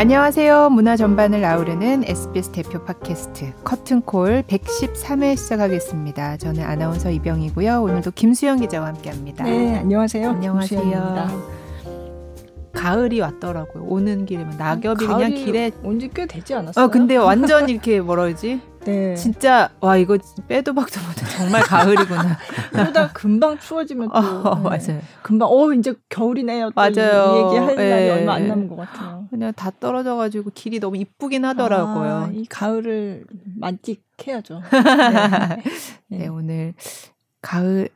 안녕하세요. 문화 전반을 아우르는 SBS 대표 팟캐스트 커튼콜 113회 시작하겠습니다. 저는 아나운서 이병이고요. 오늘도 김수영 기자와 함께합니다. 네, 안녕하세요. 안녕하세요. 김수영입니다. 가을이 왔더라고요. 오는 길에 막 낙엽이 그냥 길에 온지 꽤 되지 않았어요? 어 근데 완전 이렇게 뭐라 그러지? 네. 진짜 와 이거 빼도 박도 못해 정말 가을이구나. 그러다 금방 추워지면 또 어, 네. 맞아요. 금방 어 이제 겨울이네요. 또 맞아요. 이 얘기 할 날이 네. 얼마 안 남은 것 같아요. 그냥 다 떨어져가지고 길이 너무 이쁘긴 하더라고요. 아, 이 가을을 만끽해야죠. 네, 네. 오늘 가을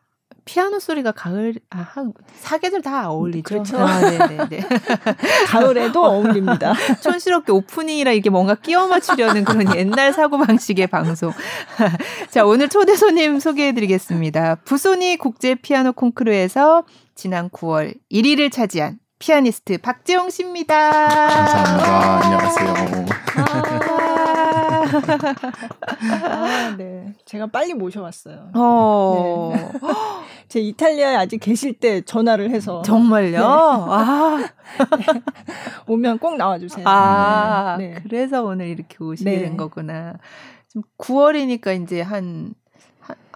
피아노 소리가 가을 아 한- 사계절 다 어울리죠. 그렇죠. 아, 네네네. 가을에도 어울립니다. 촌스럽게 오프닝이라 이게 뭔가 끼워 맞추려는 그런 옛날 사고 방식의 방송. 자 오늘 초대 손님 소개해드리겠습니다. 부소니 국제 피아노 콩쿠르에서 지난 9월 1위를 차지한 피아니스트 박재홍 씨입니다. 감사합니다. 안녕하세요. 아, 네. 제가 빨리 모셔왔어요. 어, 제 이탈리아에 아직 계실 때 전화를 해서 정말요? 아, 오면 꼭 나와주세요. 아, 네. 그래서 오늘 이렇게 오시게 네. 된 거구나. 지금 9월이니까 이제 한, 한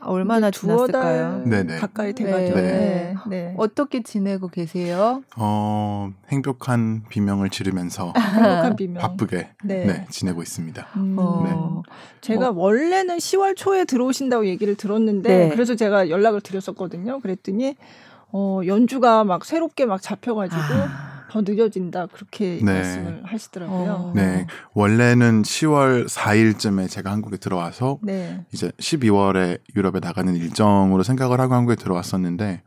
얼마나 지났을까요? 네네. 가까이 돼가지고. 네. 네. 네. 어떻게 지내고 계세요? 어, 행복한 비명을 지르면서 행복한 비명. 바쁘게 네. 네, 지내고 있습니다. 음, 어, 제가 원래는 10월 초에 들어오신다고 얘기를 들었는데 네. 그래서 제가 연락을 드렸었거든요. 그랬더니 어, 연주가 막 새롭게 막 잡혀가지고 아, 더 늦어진다 그렇게 네. 말씀을 하시더라고요. 어. 네. 원래는 10월 4일쯤에 제가 한국에 들어와서 네. 이제 12월에 유럽에 나가는 일정으로 생각을 하고 한국에 들어왔었는데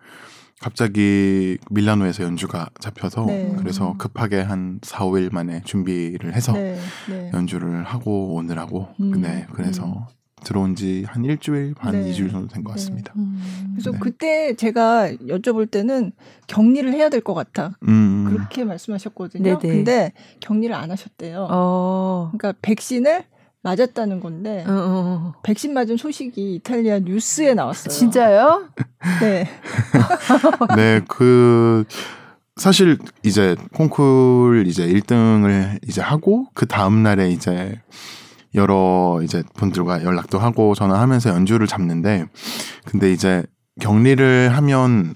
갑자기 밀라노에서 연주가 잡혀서 네. 그래서 급하게 한 4, 5일 만에 준비를 해서 네. 네. 연주를 하고 오느라고 음. 네, 그래서 들어온 지 한 일주일 반, 네. 이주일 정도 된것 네. 같습니다. 음. 그래서 네. 그때 제가 여쭤볼 때는 격리를 해야 될 것 같아. 음, 그렇게 말씀하셨거든요. 네네. 근데 격리를 안 하셨대요. 어, 그러니까 백신을 맞았다는 건데 어, 어. 백신 맞은 소식이 이탈리아 뉴스에 나왔어요. 진짜요? 네. 네, 그 사실 이제 콩쿨 이제 1등을 이제 하고 그 다음 날에 이제 여러 이제 분들과 연락도 하고 전화하면서 연주를 잡는데 근데 이제 격리를 하면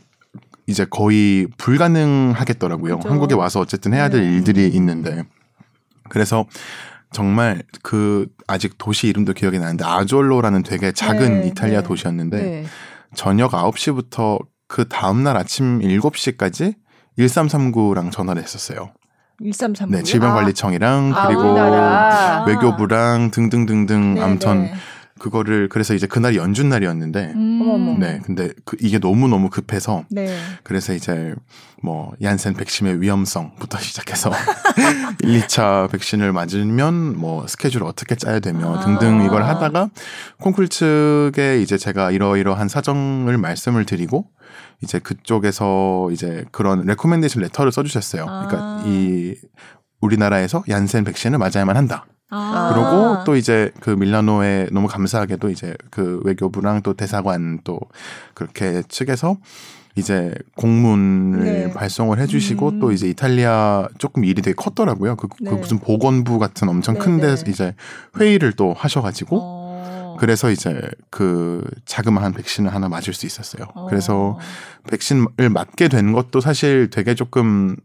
이제 거의 불가능하겠더라고요. 그죠. 한국에 와서 어쨌든 해야 될 네. 일들이 있는데 그래서 정말 그 아직 도시 이름도 기억이 나는데 아졸로라는 되게 작은 네, 이탈리아 네. 도시였는데 네. 저녁 9시부터 그 다음날 아침 7시까지 1339랑 전화를 했었어요. 1339. 네, 질병관리청이랑 아, 그리고 우리나라. 외교부랑 등등등등 네, 아무튼 네. 그거를 그래서 이제 그날이 연주 날이었는데 음. 네, 근데 그 이게 너무 너무 급해서 네. 그래서 이제 뭐 얀센 백신의 위험성부터 시작해서 1, 2차 백신을 맞으면 뭐 스케줄을 어떻게 짜야 되며 아. 등등 이걸 하다가 콩쿨 측에 이제 제가 이러이러한 사정을 말씀을 드리고 이제 그쪽에서 이제 그런 recommendation letter를 써주셨어요. 아. 그러니까 이 우리나라에서 얀센 백신을 맞아야만 한다. 아. 그러고 또 이제 그 밀라노에 너무 감사하게도 이제 그 외교부랑 또 대사관 또 그렇게 측에서 이제 공문을 네. 발송을 해주시고 음. 또 이제 이탈리아 조금 일이 되게 컸더라고요. 그, 그 네. 무슨 보건부 같은 엄청 네, 큰 네. 데서 이제 회의를 또 하셔가지고 어. 그래서 이제 그 자그마한 백신을 하나 맞을 수 있었어요. 어. 그래서 백신을 맞게 된 것도 사실 되게 조금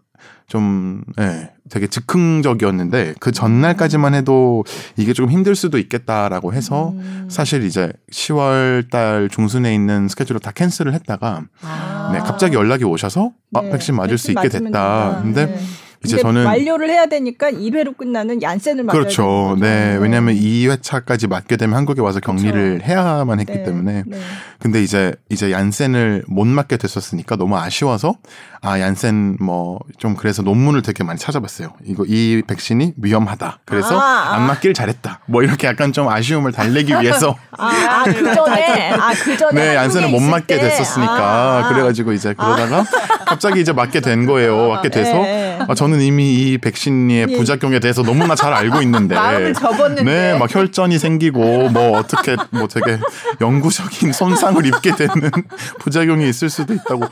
좀, 예, 되게 즉흥적이었는데 그 전날까지만 해도 이게 조금 힘들 수도 있겠다라고 해서 음. 사실 이제 10월 달 중순에 있는 스케줄을 다 캔슬을 했다가 아. 네, 갑자기 연락이 오셔서 아, 네, 백신 맞을 수 백신 있게 맞으면 됐다. 된다. 근데 네. 이제 저는 완료를 해야 되니까 2회로 끝나는 얀센을 맞아야 그렇죠. 네. 왜냐하면 2회차까지 맞게 되면 한국에 와서 격리를 그렇죠. 해야만 했기 네, 때문에. 네. 근데 이제 이제 얀센을 못 맞게 됐었으니까 너무 아쉬워서 아 얀센 뭐 좀 그래서 논문을 되게 많이 찾아봤어요. 이거 이 백신이 위험하다. 그래서 아, 아. 안 맞길 잘했다. 뭐 이렇게 약간 좀 아쉬움을 달래기 위해서 아, 아, 그 전에 아, 그 전에 네, 얀센을 못 맞게 때? 됐었으니까 아, 아. 그래가지고 이제 그러다가 갑자기 이제 맞게 된 거예요. 맞게 돼서 네, 네. 아, 저는 이미 이 백신의 예. 부작용에 대해서 너무나 잘 알고 있는데. 마음을 접었는데. 네, 막 혈전이 생기고 뭐 어떻게 뭐 되게 영구적인 손상을 입게 되는 부작용이 있을 수도 있다고.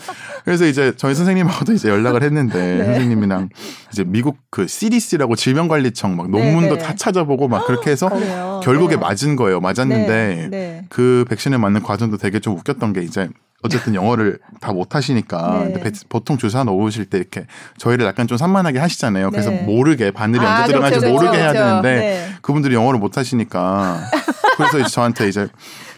그래서 이제 저희 선생님 하고도 이제 연락을 했는데 네. 선생님이랑 이제 미국 그 CDC라고 질병관리청 막 네, 논문도 네. 다 찾아보고 막 그렇게 해서. 결국에 네. 맞은 거예요. 맞았는데 네. 네. 그 백신을 맞는 과정도 되게 좀 웃겼던 게 이제 어쨌든 영어를 다 못 하시니까 네. 배- 보통 주사 놓으실 때 이렇게 저희를 약간 좀 산만하게 하시잖아요. 그래서 네. 모르게 바늘이 아, 언제 들어가는지 그렇죠, 모르게 해야 그렇죠. 되는데 네. 그분들이 영어를 못 하시니까 그래서 이제 저한테 이제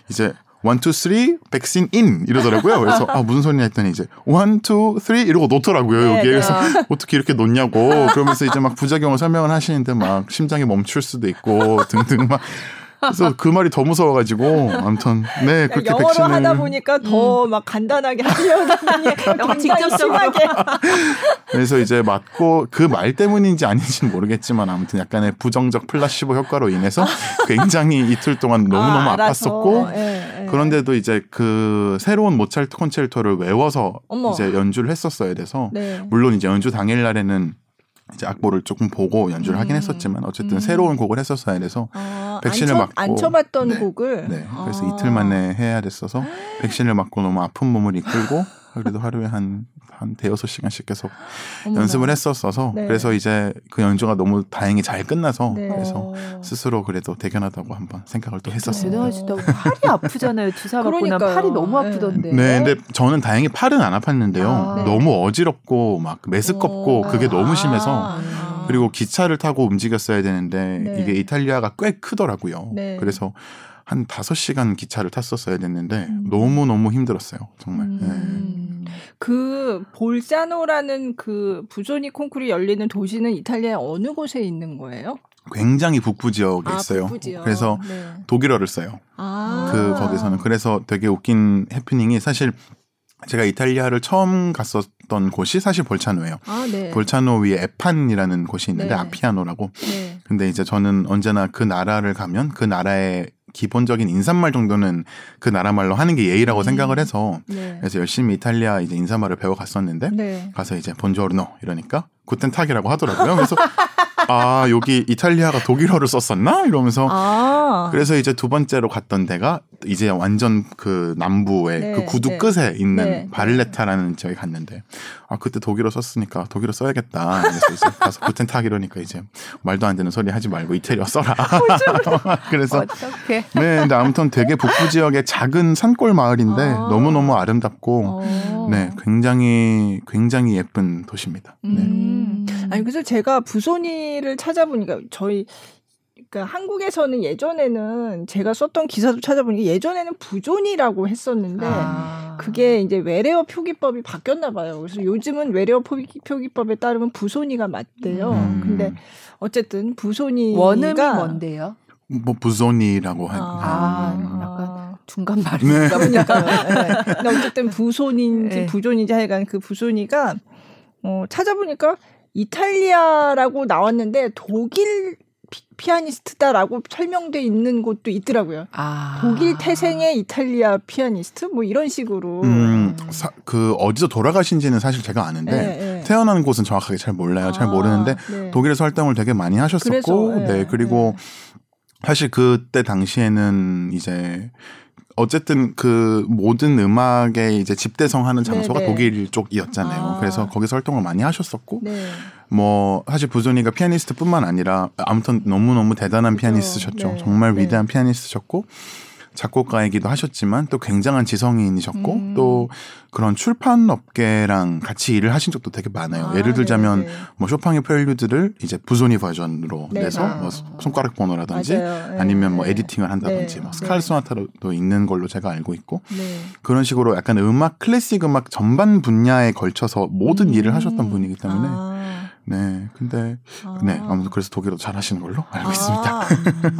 이제 one two three 백신 in 이러더라고요. 그래서 아 무슨 소리냐 했더니 이제 one two three 이러고 놓더라고요. 네, 여기에 네. 그래서 어떻게 이렇게 놓냐고 그러면서 이제 막 부작용을 설명을 하시는데 막 심장이 멈출 수도 있고 등등 막 그래서 그 말이 더 무서워가지고 아무튼 네 그렇게 영어로 백신을 하다 보니까 더막 간단하게 굉장히 직접적으로. 심하게 그래서 이제 맞고 그 말 때문인지 아닌지는 모르겠지만 아무튼 약간의 부정적 플라시보 효과로 인해서 굉장히 이틀 동안 너무너무 아. 아팠었고 예, 예. 그런데도 이제 그 새로운 모차르트 콘체르토를 외워서 어머. 이제 연주를 했었어야 돼서 네. 물론 이제 연주 당일 날에는 이제 악보를 조금 보고 연주를 하긴 음. 했었지만 어쨌든 음. 새로운 곡을 했었어야 돼서 아, 백신을 맞고. 안 쳐봤던 네. 곡을 네 그래서 아. 이틀 만에 해야 됐어서 백신을 맞고 너무 아픈 몸을 이끌고 그래도 하루에 한 한 대여섯 시간씩 계속 어머나. 연습을 했었어서 네. 그래서 이제 그 연주가 너무 다행히 잘 끝나서 네. 그래서 어. 스스로 그래도 대견하다고 한번 생각을 또 했었습니다. 대단하시다. 팔이 아프잖아요. 주사 맞고 난 그러니까요. 팔이 너무 네. 아프던데. 네, 근데 저는 다행히 팔은 안 아팠는데요. 아. 네. 너무 어지럽고 막 메스껍고 어. 그게 너무 심해서 아. 그리고 기차를 타고 움직였어야 되는데 네. 이게 이탈리아가 꽤 크더라고요. 네. 그래서 한 다섯 시간 기차를 탔었어야 됐는데 음. 너무 너무 힘들었어요. 정말. 네. 음. 그 볼자노라는 그 부조니 콩쿠르 열리는 도시는 이탈리아 어느 곳에 있는 거예요? 굉장히 북부 지역에 아, 있어요. 북부지요. 그래서 네. 독일어를 써요. 아. 그 거기서는 그래서 되게 웃긴 해프닝이 사실 제가 이탈리아를 처음 갔었던 곳이 사실 볼차노예요. 아, 네. 볼차노 위에 에판이라는 곳이 있는데 네. 아피아노라고. 네. 근데 이제 저는 언제나 그 나라를 가면 그 나라의 기본적인 인사말 정도는 그 나라 말로 하는 게 예의라고 음. 생각을 해서 네. 그래서 열심히 이탈리아 이제 인사말을 배워 갔었는데 네. 가서 이제 본조르노 이러니까 구텐탁이라고 하더라고요. 그래서 아 여기 이탈리아가 독일어를 썼었나 이러면서 아. 그래서 이제 두 번째로 갔던 데가 이제 완전 그 남부의 네, 그 구두 네. 끝에 있는 네, 바를레타라는 지역에 갔는데 아 그때 독일어 썼으니까 독일어 써야겠다. 그래서 이제 가서 구텐탁 이러니까 이제 말도 안 되는 소리 하지 말고 이태리어 써라. 그래서 어떻게? 네, 근데 아무튼 되게 북부 지역의 작은 산골 마을인데 아. 너무 너무 아름답고 어. 네 굉장히 굉장히 예쁜 도시입니다. 네. 음. 아니 그래서 제가 부소니를 찾아보니까 저희 그러니까 한국에서는 예전에는 제가 썼던 기사도 찾아보니까 예전에는 부존이라고 했었는데 아. 그게 이제 외래어 표기법이 바뀌었나 봐요. 그래서 요즘은 외래어 표기, 표기법에 따르면 부소니가 맞대요. 음. 근데 어쨌든 부소니가 원음이 뭔데요? 뭐 부손이라고 한. 아, 약간 중간 네. 말인가 보니까. 그러니까 네. 근데 어쨌든 부손인지 네. 부존인지 하여간 그 부손이가 어, 찾아보니까 이탈리아라고 나왔는데 독일 피, 피아니스트다라고 설명돼 있는 곳도 있더라고요. 아. 독일 태생의 이탈리아 피아니스트 뭐 이런 식으로. 음, 사- 그 어디서 돌아가신지는 사실 제가 아는데 네, 네. 태어난 곳은 정확하게 잘 몰라요. 잘 아, 모르는데 네. 독일에서 활동을 되게 많이 하셨었고, 그래서, 네, 네, 그리고 사실 그때 당시에는 이제 어쨌든 그 모든 음악의 이제 집대성 하는 장소가 네, 네. 독일 쪽이었잖아요. 아. 그래서 거기서 활동을 많이 하셨었고, 네. 뭐 사실 부조니가 피아니스트뿐만 아니라 아무튼 너무 너무 대단한 그죠. 피아니스트셨죠. 네, 정말 네. 위대한 피아니스트셨고 작곡가이기도 하셨지만 또 굉장한 지성인이셨고 음. 또 그런 출판 업계랑 같이 일을 하신 적도 되게 많아요. 아, 예를 들자면 네, 네. 뭐 쇼팽의 프렐류드를 이제 부조니 버전으로 네. 내서 아. 뭐 손가락 번호라든지. 네, 아니면 뭐 네. editing을 한다든지 네, 뭐 네. 스칼라티 소나타도 있는 걸로 제가 알고 있고 네. 그런 식으로 약간 음악 클래식 음악 전반 분야에 걸쳐서 모든 음. 일을 하셨던 분이기 때문에 아. 네 근데 아. 네 아무튼 그래서 독일어 잘하시는 걸로 알고 아, 있습니다.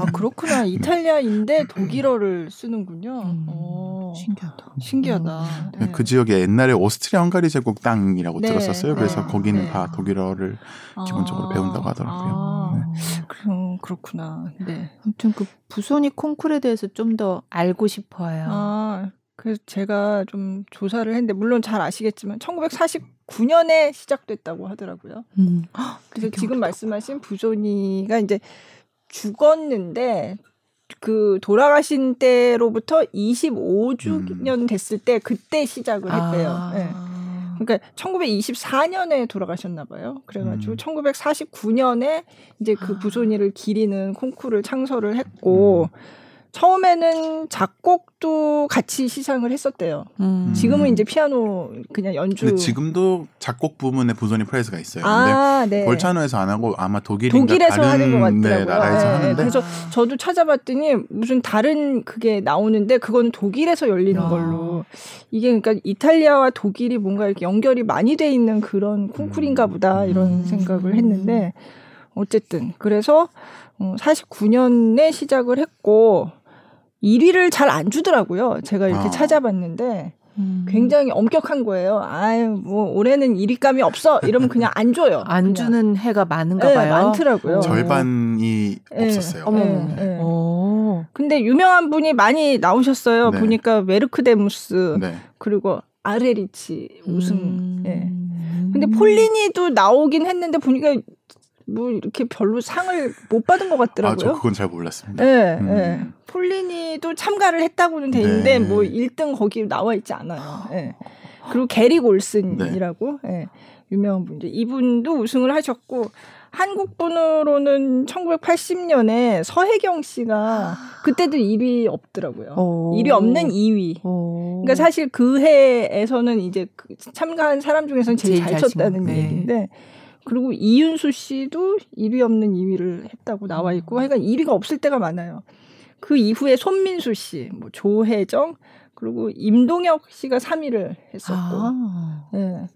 아 그렇구나 이탈리아인데 독일어를 쓰는군요. 음. 어. 신기하다. 신기하다. 네, 그 지역에 옛날에 오스트리아 헝가리 제국 땅이라고 네, 들었었어요. 그래서 네, 거기는 네. 다 독일어를 기본적으로 배운다고 하더라고요. 아, 네. 그럼 그렇구나. 네. 아무튼 그 부소니 콩쿨에 대해서 좀 더 알고 싶어요. 아 그래서 제가 좀 조사를 했는데 물론 잘 아시겠지만 1949년에 시작됐다고 하더라고요. 음. 그래서 지금. 말씀하신 부존이가 이제 죽었는데 그 돌아가신 때로부터 25주년 됐을 때 그때 시작을 했대요. 아. 예. 그러니까 1924년에 돌아가셨나 봐요. 그래가지고 음. 1949년에 이제 그 아. 부손이를 기리는 콩쿠르를 창설을 했고 처음에는 작곡도 같이 시상을 했었대요. 음. 지금은 이제 피아노 그냥 연주. 근데 지금도 작곡 부문에 부손이 프라이즈가 있어요. 근데 아, 네. 볼차노에서 안 하고 아마 독일인가 독일에서 다른 하는 것 네, 같더라고요. 나라에서 예, 예. 하는데 그래서 저도 찾아봤더니 무슨 다른 그게 나오는데 그거는 독일에서 열리는 아. 걸로 이게 그러니까 이탈리아와 독일이 뭔가 이렇게 연결이 많이 돼 있는 그런 콩쿠르인가 보다 이런 음. 생각을 했는데 어쨌든 그래서 어, 49년에 시작을 했고 1위를 잘 안 주더라고요. 제가 이렇게 아. 찾아봤는데 음. 굉장히 엄격한 거예요. 아유 뭐 올해는 1위감이 없어 이러면 그냥 안 줘요. 안 그냥. 주는 해가 많은가 네, 봐요. 많더라고요. 어. 절반이 예. 없었어요. 어머. 네, 네. 오. 근데 유명한 분이 많이 나오셨어요. 네. 보니까 웨르크데무스 네. 그리고 아레리치 우승. 음. 예. 근데 폴리니도 나오긴 했는데 보니까 뭐 이렇게 별로 상을 못 받은 것 아, 저 같더라고요. 그건 잘 몰랐습니다. 예, 음. 예. 폴리니도 참가를 했다고는 돼 있는데 네. 뭐 1등 거기 나와 있지 않아요. 예. 그리고 게리 골슨이라고 네. 예. 유명한 분인데 이분도 우승을 하셨고 한국 분으로는 1980년에 서혜경 씨가 그때도 1위 없더라고요. 오. 1위 없는 2위. 오. 그러니까 사실 그 해에서는 이제 그 참가한 사람 중에서는 제일, 제일 잘 잘 쳤다는. 네. 얘기인데 그리고 이윤수 씨도 1위 없는 2위를 했다고 나와 있고 음. 하여간 1위가 없을 때가 많아요. 그 이후에 손민수 씨, 뭐 조혜정 그리고 임동혁 씨가 3위를 했었고 아. 예.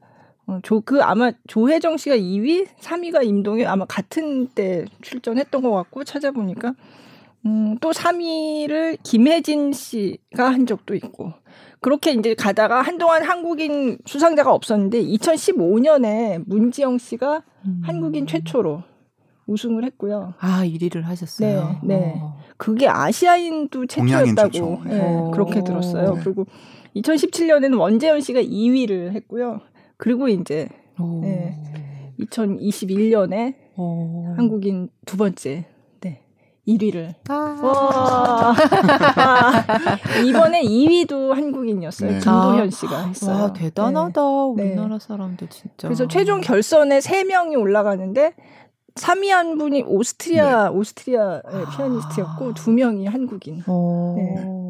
어, 조, 그 아마 조혜정 씨가 2위, 3위가 임동혁 아마 같은 때 출전했던 것 같고 찾아보니까 음, 또 3위를 김혜진 씨가 한 적도 있고 그렇게 이제 가다가 한동안 한국인 수상자가 없었는데 2015년에 문지영 씨가 음. 한국인 최초로 우승을 했고요. 아 1위를 하셨어요. 네, 네. 어. 그게 아시아인도 최초였다고 최초. 예, 오. 그렇게 들었어요. 네. 그리고 2017년에는 원재현 씨가 2위를 했고요. 그리고 이제 오. 네. 2021년에 오. 한국인 두 번째 네 1위를 아. 와 이번에 2위도 한국인이었어요. 네. 김도현 씨가 했어요. 와 대단하다 네. 우리나라 사람들 진짜. 그래서 최종 결선에 3명이 올라가는데 3위 한 분이 오스트리아 오스트리아 의 피아니스트였고 아. 두 명이 한국인. 어. 네.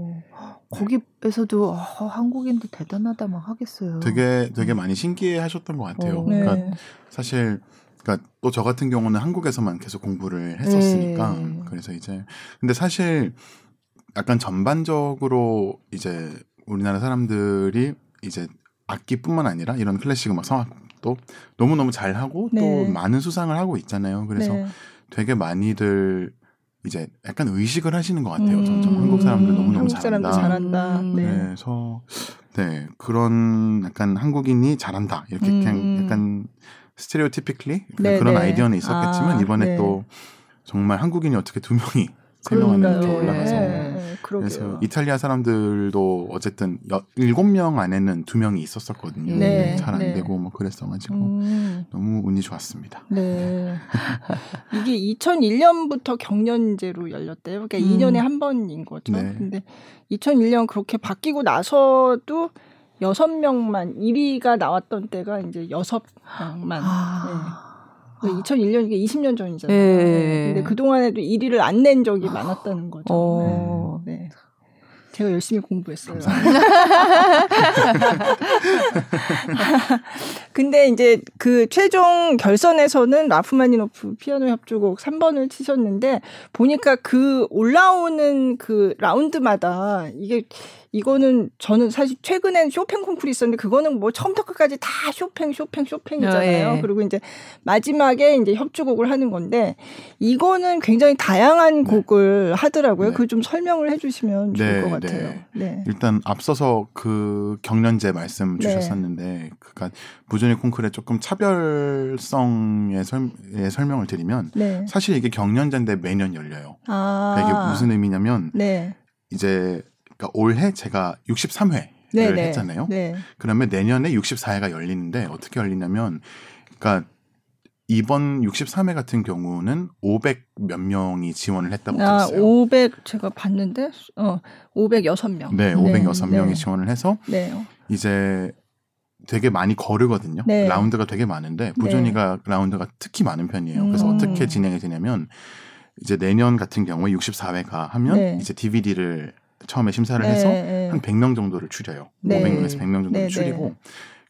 거기에서도 아, 한국인도 대단하다 막 하겠어요. 되게 되게 많이 신기해 하셨던 것 같아요. 어. 그러니까 네. 사실 그러니까 또 저 같은 경우는 한국에서만 계속 공부를 했었으니까 네. 그래서 이제 근데 사실 약간 전반적으로 이제 우리나라 사람들이 이제 악기뿐만 아니라 이런 클래식 음악 성악도 너무 너무 잘 하고 네. 또 많은 수상을 하고 있잖아요. 그래서 네. 되게 많이들 이제 약간 의식을 하시는 것 같아요. 음. 점점 한국 사람들 너무 너무 잘한다. 잘한다. 음. 네. 그래서 네 그런 약간 한국인이 잘한다 이렇게 음. 그냥 약간 스테레오티피클리 네, 그런 네. 아이디어는 있었겠지만 아, 이번에 네. 또 정말 한국인이 어떻게 두 명이 세 명 안에 이렇게. 올라가서 네. 그래서 이탈리아 사람들도 어쨌든 여- 일곱 명 안에는 두 명이 있었었거든요. 네, 잘안 네. 되고 뭐 그랬어가지고 음, 너무 운이 좋았습니다. 네. 이게 2001년부터 경연제로 열렸대요. 그러니까 음. 2년에 한 번인 거죠. 네. 근데 2001년 그렇게 바뀌고 나서도 여섯 명만 1위가 나왔던 때가 이제 여섯 명만. 아. 네. 2001년 이게 20년 전이잖아요. 예. 네. 근데 그 동안에도 1위를 안 낸 적이 많았다는 거죠. 어. 네. 제가 열심히 공부했어요. 근데 이제 그 최종 결선에서는 라프마니노프 피아노 협주곡 3번을 치셨는데 보니까 그 올라오는 그 라운드마다 이게 이거는 저는 사실 최근엔 쇼팽 콩쿠르 있었는데 그거는 뭐 처음부터 끝까지 다 쇼팽 쇼팽 쇼팽이잖아요. 어, 예. 그리고 이제 마지막에 이제 협주곡을 하는 건데 이거는 굉장히 다양한 곡을 하더라고요. 네. 그걸 좀 설명을 해주시면 좋을 네, 것 같아요. 네. 네. 일단 앞서서 그 경련제 말씀 네. 주셨었는데 그니까 부조니 콩쿨의 조금 차별성의 설, 의 설명을 드리면 네. 사실 이게 경련제인데 매년 열려요. 아. 그러니까 이게 무슨 의미냐면 네. 이제 그러니까 올해 제가 63회를 네네. 했잖아요. 네. 그러면 내년에 64회가 열리는데 어떻게 열리냐면 그러니까 이번 63회 같은 경우는 500 몇 명이 지원을 했다고 아, 들었어요. 500 제가 봤는데 어 506명. 네, 506명이 네. 지원을 해서 네. 이제 되게 많이 거르거든요. 네. 라운드가 되게 많은데 부존이가 라운드가 특히 많은 편이에요. 그래서 음. 어떻게 진행이 되냐면 이제 내년 같은 경우에 64회가 하면 네. 이제 DVD를 처음에 심사를 네, 해서 네. 한 100명 정도를 추려요. 네. 500명에서 100명 정도를 네, 네.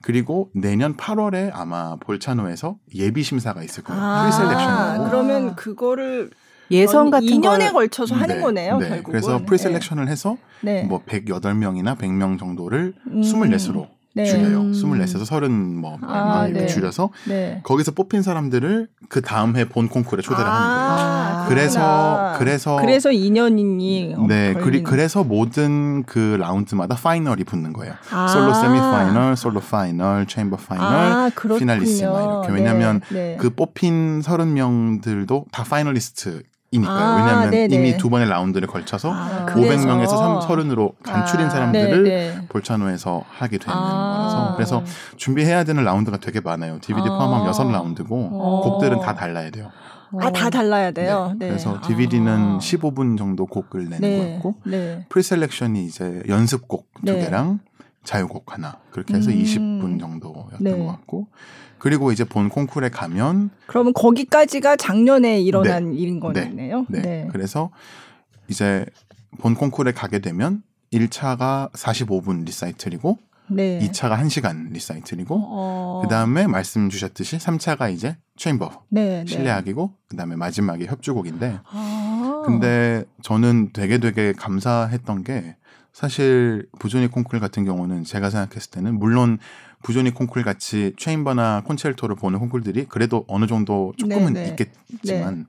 그리고 내년 8월에 아마 볼차노에서 예비 심사가 있을 거예요. 아, preselection이라고. 그러면 그거를 예선 같은 2년에 걸 걸쳐서 하는 네, 거네요, 네. 결국은. 그래서 preselection을 해서 네. 뭐 108명이나 100명 정도를 음. 24수로 네. 줄여요. 음. 24에서 30 뭐 아, 명 이렇게 네. 줄여서 네. 거기서 뽑힌 사람들을 그 다음 해 본 콩쿠르에 초대를 하는 거예요. 아, 그래서. 그래서 그래서 2년이니 네, 그리, 그래서 모든 그 라운드마다 final이 붙는 거예요. 아. solo semi final, solo final, chamber final, 아. finalissima 이렇게. 네, 왜냐면 네. 그 뽑힌 30명들도 다 finalist 이니까요. 아, 왜냐하면 네네. 이미 두 번의 라운드를 걸쳐서 아, 500명에서 30으로 간추린 아, 사람들을 네, 네. 볼차노에서 하게 되는 아. 거라서 그래서 준비해야 되는 라운드가 되게 많아요. DVD 아. 포함하면 6라운드고 어. 곡들은 다 달라야 돼요. 아, 다 달라야 돼요. 네. 네. 그래서 DVD는 아. 15분 정도 곡을 내는 네. 거였고 네. preselection이 이제 연습곡 두 네. 개랑 자유곡 하나 그렇게 해서 음. 20분 정도였던 네. 것 같고 그리고 이제 본 콩쿠르에 가면 그러면 거기까지가 작년에 일어난 일인 네. 거네요. 네, 그래서 이제 본 콩쿠르에 가게 되면 1차가 45분 리사이틀이고 네. 2차가 1시간 리사이틀이고 어. 그다음에 말씀 주셨듯이 3차가 이제 chamber 네, 네. 실내악이고 그다음에 마지막이 협주곡인데 아. 근데 저는 되게 되게 감사했던 게 사실 부조니 콩쿨 같은 경우는 제가 생각했을 때는 물론 부조니 콩쿨 같이 체인버나 콘체르토를 보는 콩쿨들이 그래도 어느 정도 조금은 네, 네. 있겠지만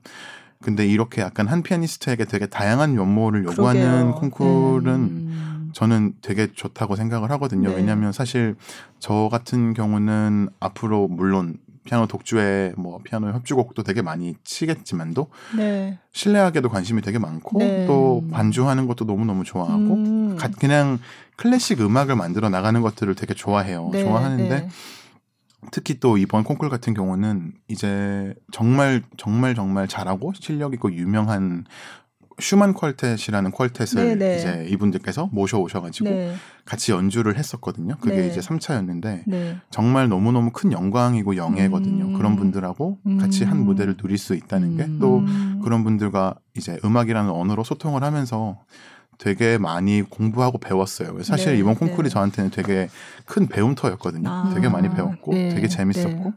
근데 이렇게 약간 한 피아니스트에게 되게 다양한 면모를 요구하는 그러게요. 콩쿨은 음. 저는 되게 좋다고 생각을 하거든요. 네. 왜냐하면 사실 저 같은 경우는 앞으로 물론 피아노 독주에 뭐 피아노 협주곡도 되게 많이 치겠지만도 네. 실내악에도 관심이 되게 많고 네. 또 반주하는 것도 너무 너무 좋아하고 음. 가- 그냥 클래식 음악을 만들어 나가는 것들을 되게 좋아해요. 네, 좋아하는데 네. 특히 또 이번 콩쿨 같은 경우는 이제 정말 정말 정말 잘하고 실력 있고 유명한 슈만 퀄텟이라는 퀄텟을 네, 네. 이제 이분들께서 모셔 오셔가지고 네. 같이 연주를 했었거든요. 그게 네. 이제 3차였는데 네. 정말 너무너무 큰 영광이고 영예거든요. 음. 그런 분들하고 같이 한 음. 무대를 누릴 수 있다는 게 음. 또 음. 그런 분들과 이제 음악이라는 언어로 소통을 하면서 되게 많이 공부하고 배웠어요. 사실 네, 이번 콩쿨이 네. 저한테는 되게 큰 배움터였거든요. 아, 되게 많이 배웠고 네, 되게 재밌었고 네.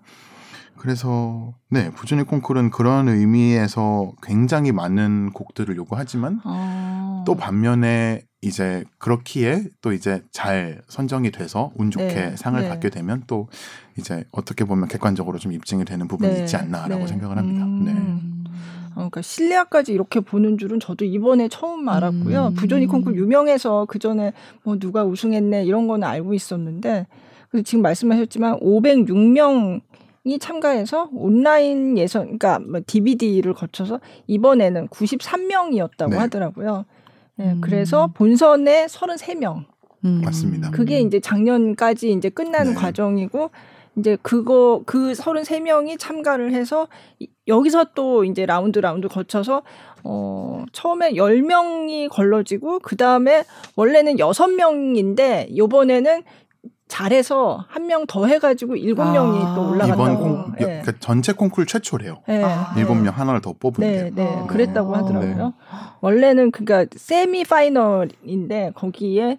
그래서 네 부준이 콩쿨은 그런 의미에서 굉장히 많은 곡들을 요구하지만 아. 또 반면에 이제 그렇기에 또 이제 잘 선정이 돼서 운 좋게 네, 상을 네. 받게 되면 또 이제 어떻게 보면 객관적으로 좀 입증이 되는 부분이 네, 있지 않나라고 네. 생각을 합니다. 음. 네. 어, 그러니까 실내악까지 이렇게 보는 줄은 저도 이번에 처음 알았고요. 음. 부조니 콩쿨 유명해서 그 전에 뭐 누가 우승했네 이런 거는 알고 있었는데 그래서 지금 말씀하셨지만 506명이 참가해서 온라인 예선, 그러니까 뭐 DVD를 거쳐서 이번에는 93명이었다고 네. 하더라고요. 네, 음. 그래서 본선에 33명. 음. 맞습니다. 그게 이제 작년까지 이제 끝나는 네. 과정이고 이제 그거 그 33명이 참가를 해서 이- 여기서 또 이제 라운드 라운드 거쳐서 어 처음에 10명이 걸러지고 그다음에 원래는 6명인데 요번에는 잘해서 한 명 더 해가지고 일곱 아. 명이 또 올라갔다고. 이번 콩 예. 그러니까 전체 콩쿨 최초래요. 예. 아. 일곱 명 하나를 더 뽑은 네, 게. 네, 아. 그랬다고 네. 하더라고요. 원래는 그니까 semi final인데 거기에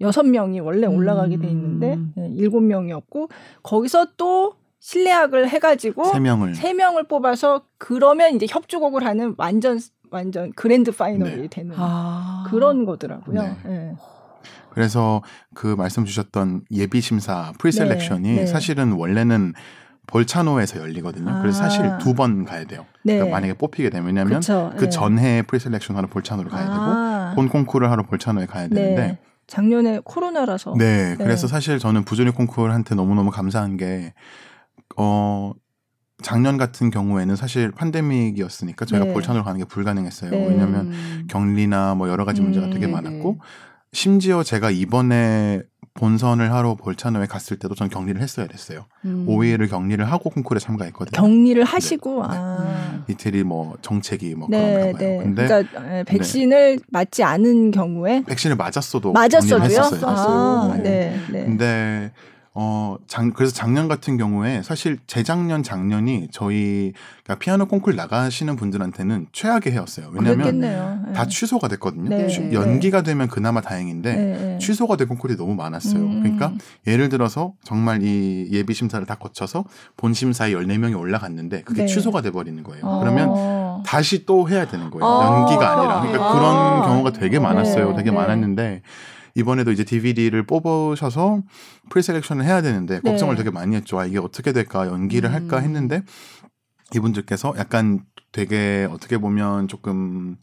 여섯 명이 원래 올라가게 돼 있는데 음. 네, 일곱 명이었고 거기서 또 실내악을 해가지고 세 명을 세 명을 뽑아서 그러면 이제 협주곡을 하는 완전 완전 grand final이 네. 되는 아. 그런 거더라고요. 네. 예. 그래서 그 말씀 주셨던 예비 심사 preselection이 네, 네. 사실은 원래는 볼차노에서 열리거든요. 그래서 아. 사실 두 번 가야 돼요. 네. 그러니까 만약에 뽑히게 되면 왜냐면 그쵸, 그 예. 전해 preselection 하러 볼차노를 가야 되고 아. 본 콩쿠르를 하러 볼차노에 가야 되는데 네. 작년에 코로나라서 네, 네. 그래서 사실 저는 부조니 콩쿠르한테 너무너무 감사한 게, 어, 작년 같은 경우에는 사실 팬데믹이었으니까 저희가 네. 볼찬으로 가는 게 불가능했어요. 네. 왜냐하면 음. 격리나 뭐 여러 가지 문제가 음, 되게 네, 많았고, 심지어 제가 이번에 본선을 하러 볼차노에 갔을 때도 전 격리를 했어야 됐어요. 음. 5일을 격리를 하고 콩쿠르에 참가했거든요. 격리를 하시고 네. 아. 이태리 뭐 정책이 뭐 네, 그런가 봐요. 네. 근데 그러니까 에, 백신을 맞지 않은 경우에 백신을 맞았어도 맞았어도요. 했었어요. 아, 네. 네, 네. 근데 어, 작, 그래서 작년 같은 경우에 사실 재작년 작년이 저희 그러니까 피아노 콩쿨 나가시는 분들한테는 최악의 해였어요. 왜냐하면. 네. 다 취소가 됐거든요. 네, 취- 네. 연기가 되면 그나마 다행인데 네, 네. 취소가 된 콩쿨이 너무 많았어요. 음. 그러니까 예를 들어서 정말 이 예비 심사를 다 거쳐서 본 심사에 14명이 올라갔는데 그게 네. 취소가 돼 버리는 거예요. 어. 그러면 다시 또 해야 되는 거예요. 아. 연기가 아니라. 그러니까 아. 그런 경우가 되게 많았어요. 네, 되게 네. 많았는데 이번에도 이제 DVD를 뽑으셔서 preselection을 해야 되는데 걱정을 네. 되게 많이 했죠. 아, 이게 어떻게 될까? 연기를 음. 할까 했는데 이분들께서 약간 되게 어떻게 보면 조금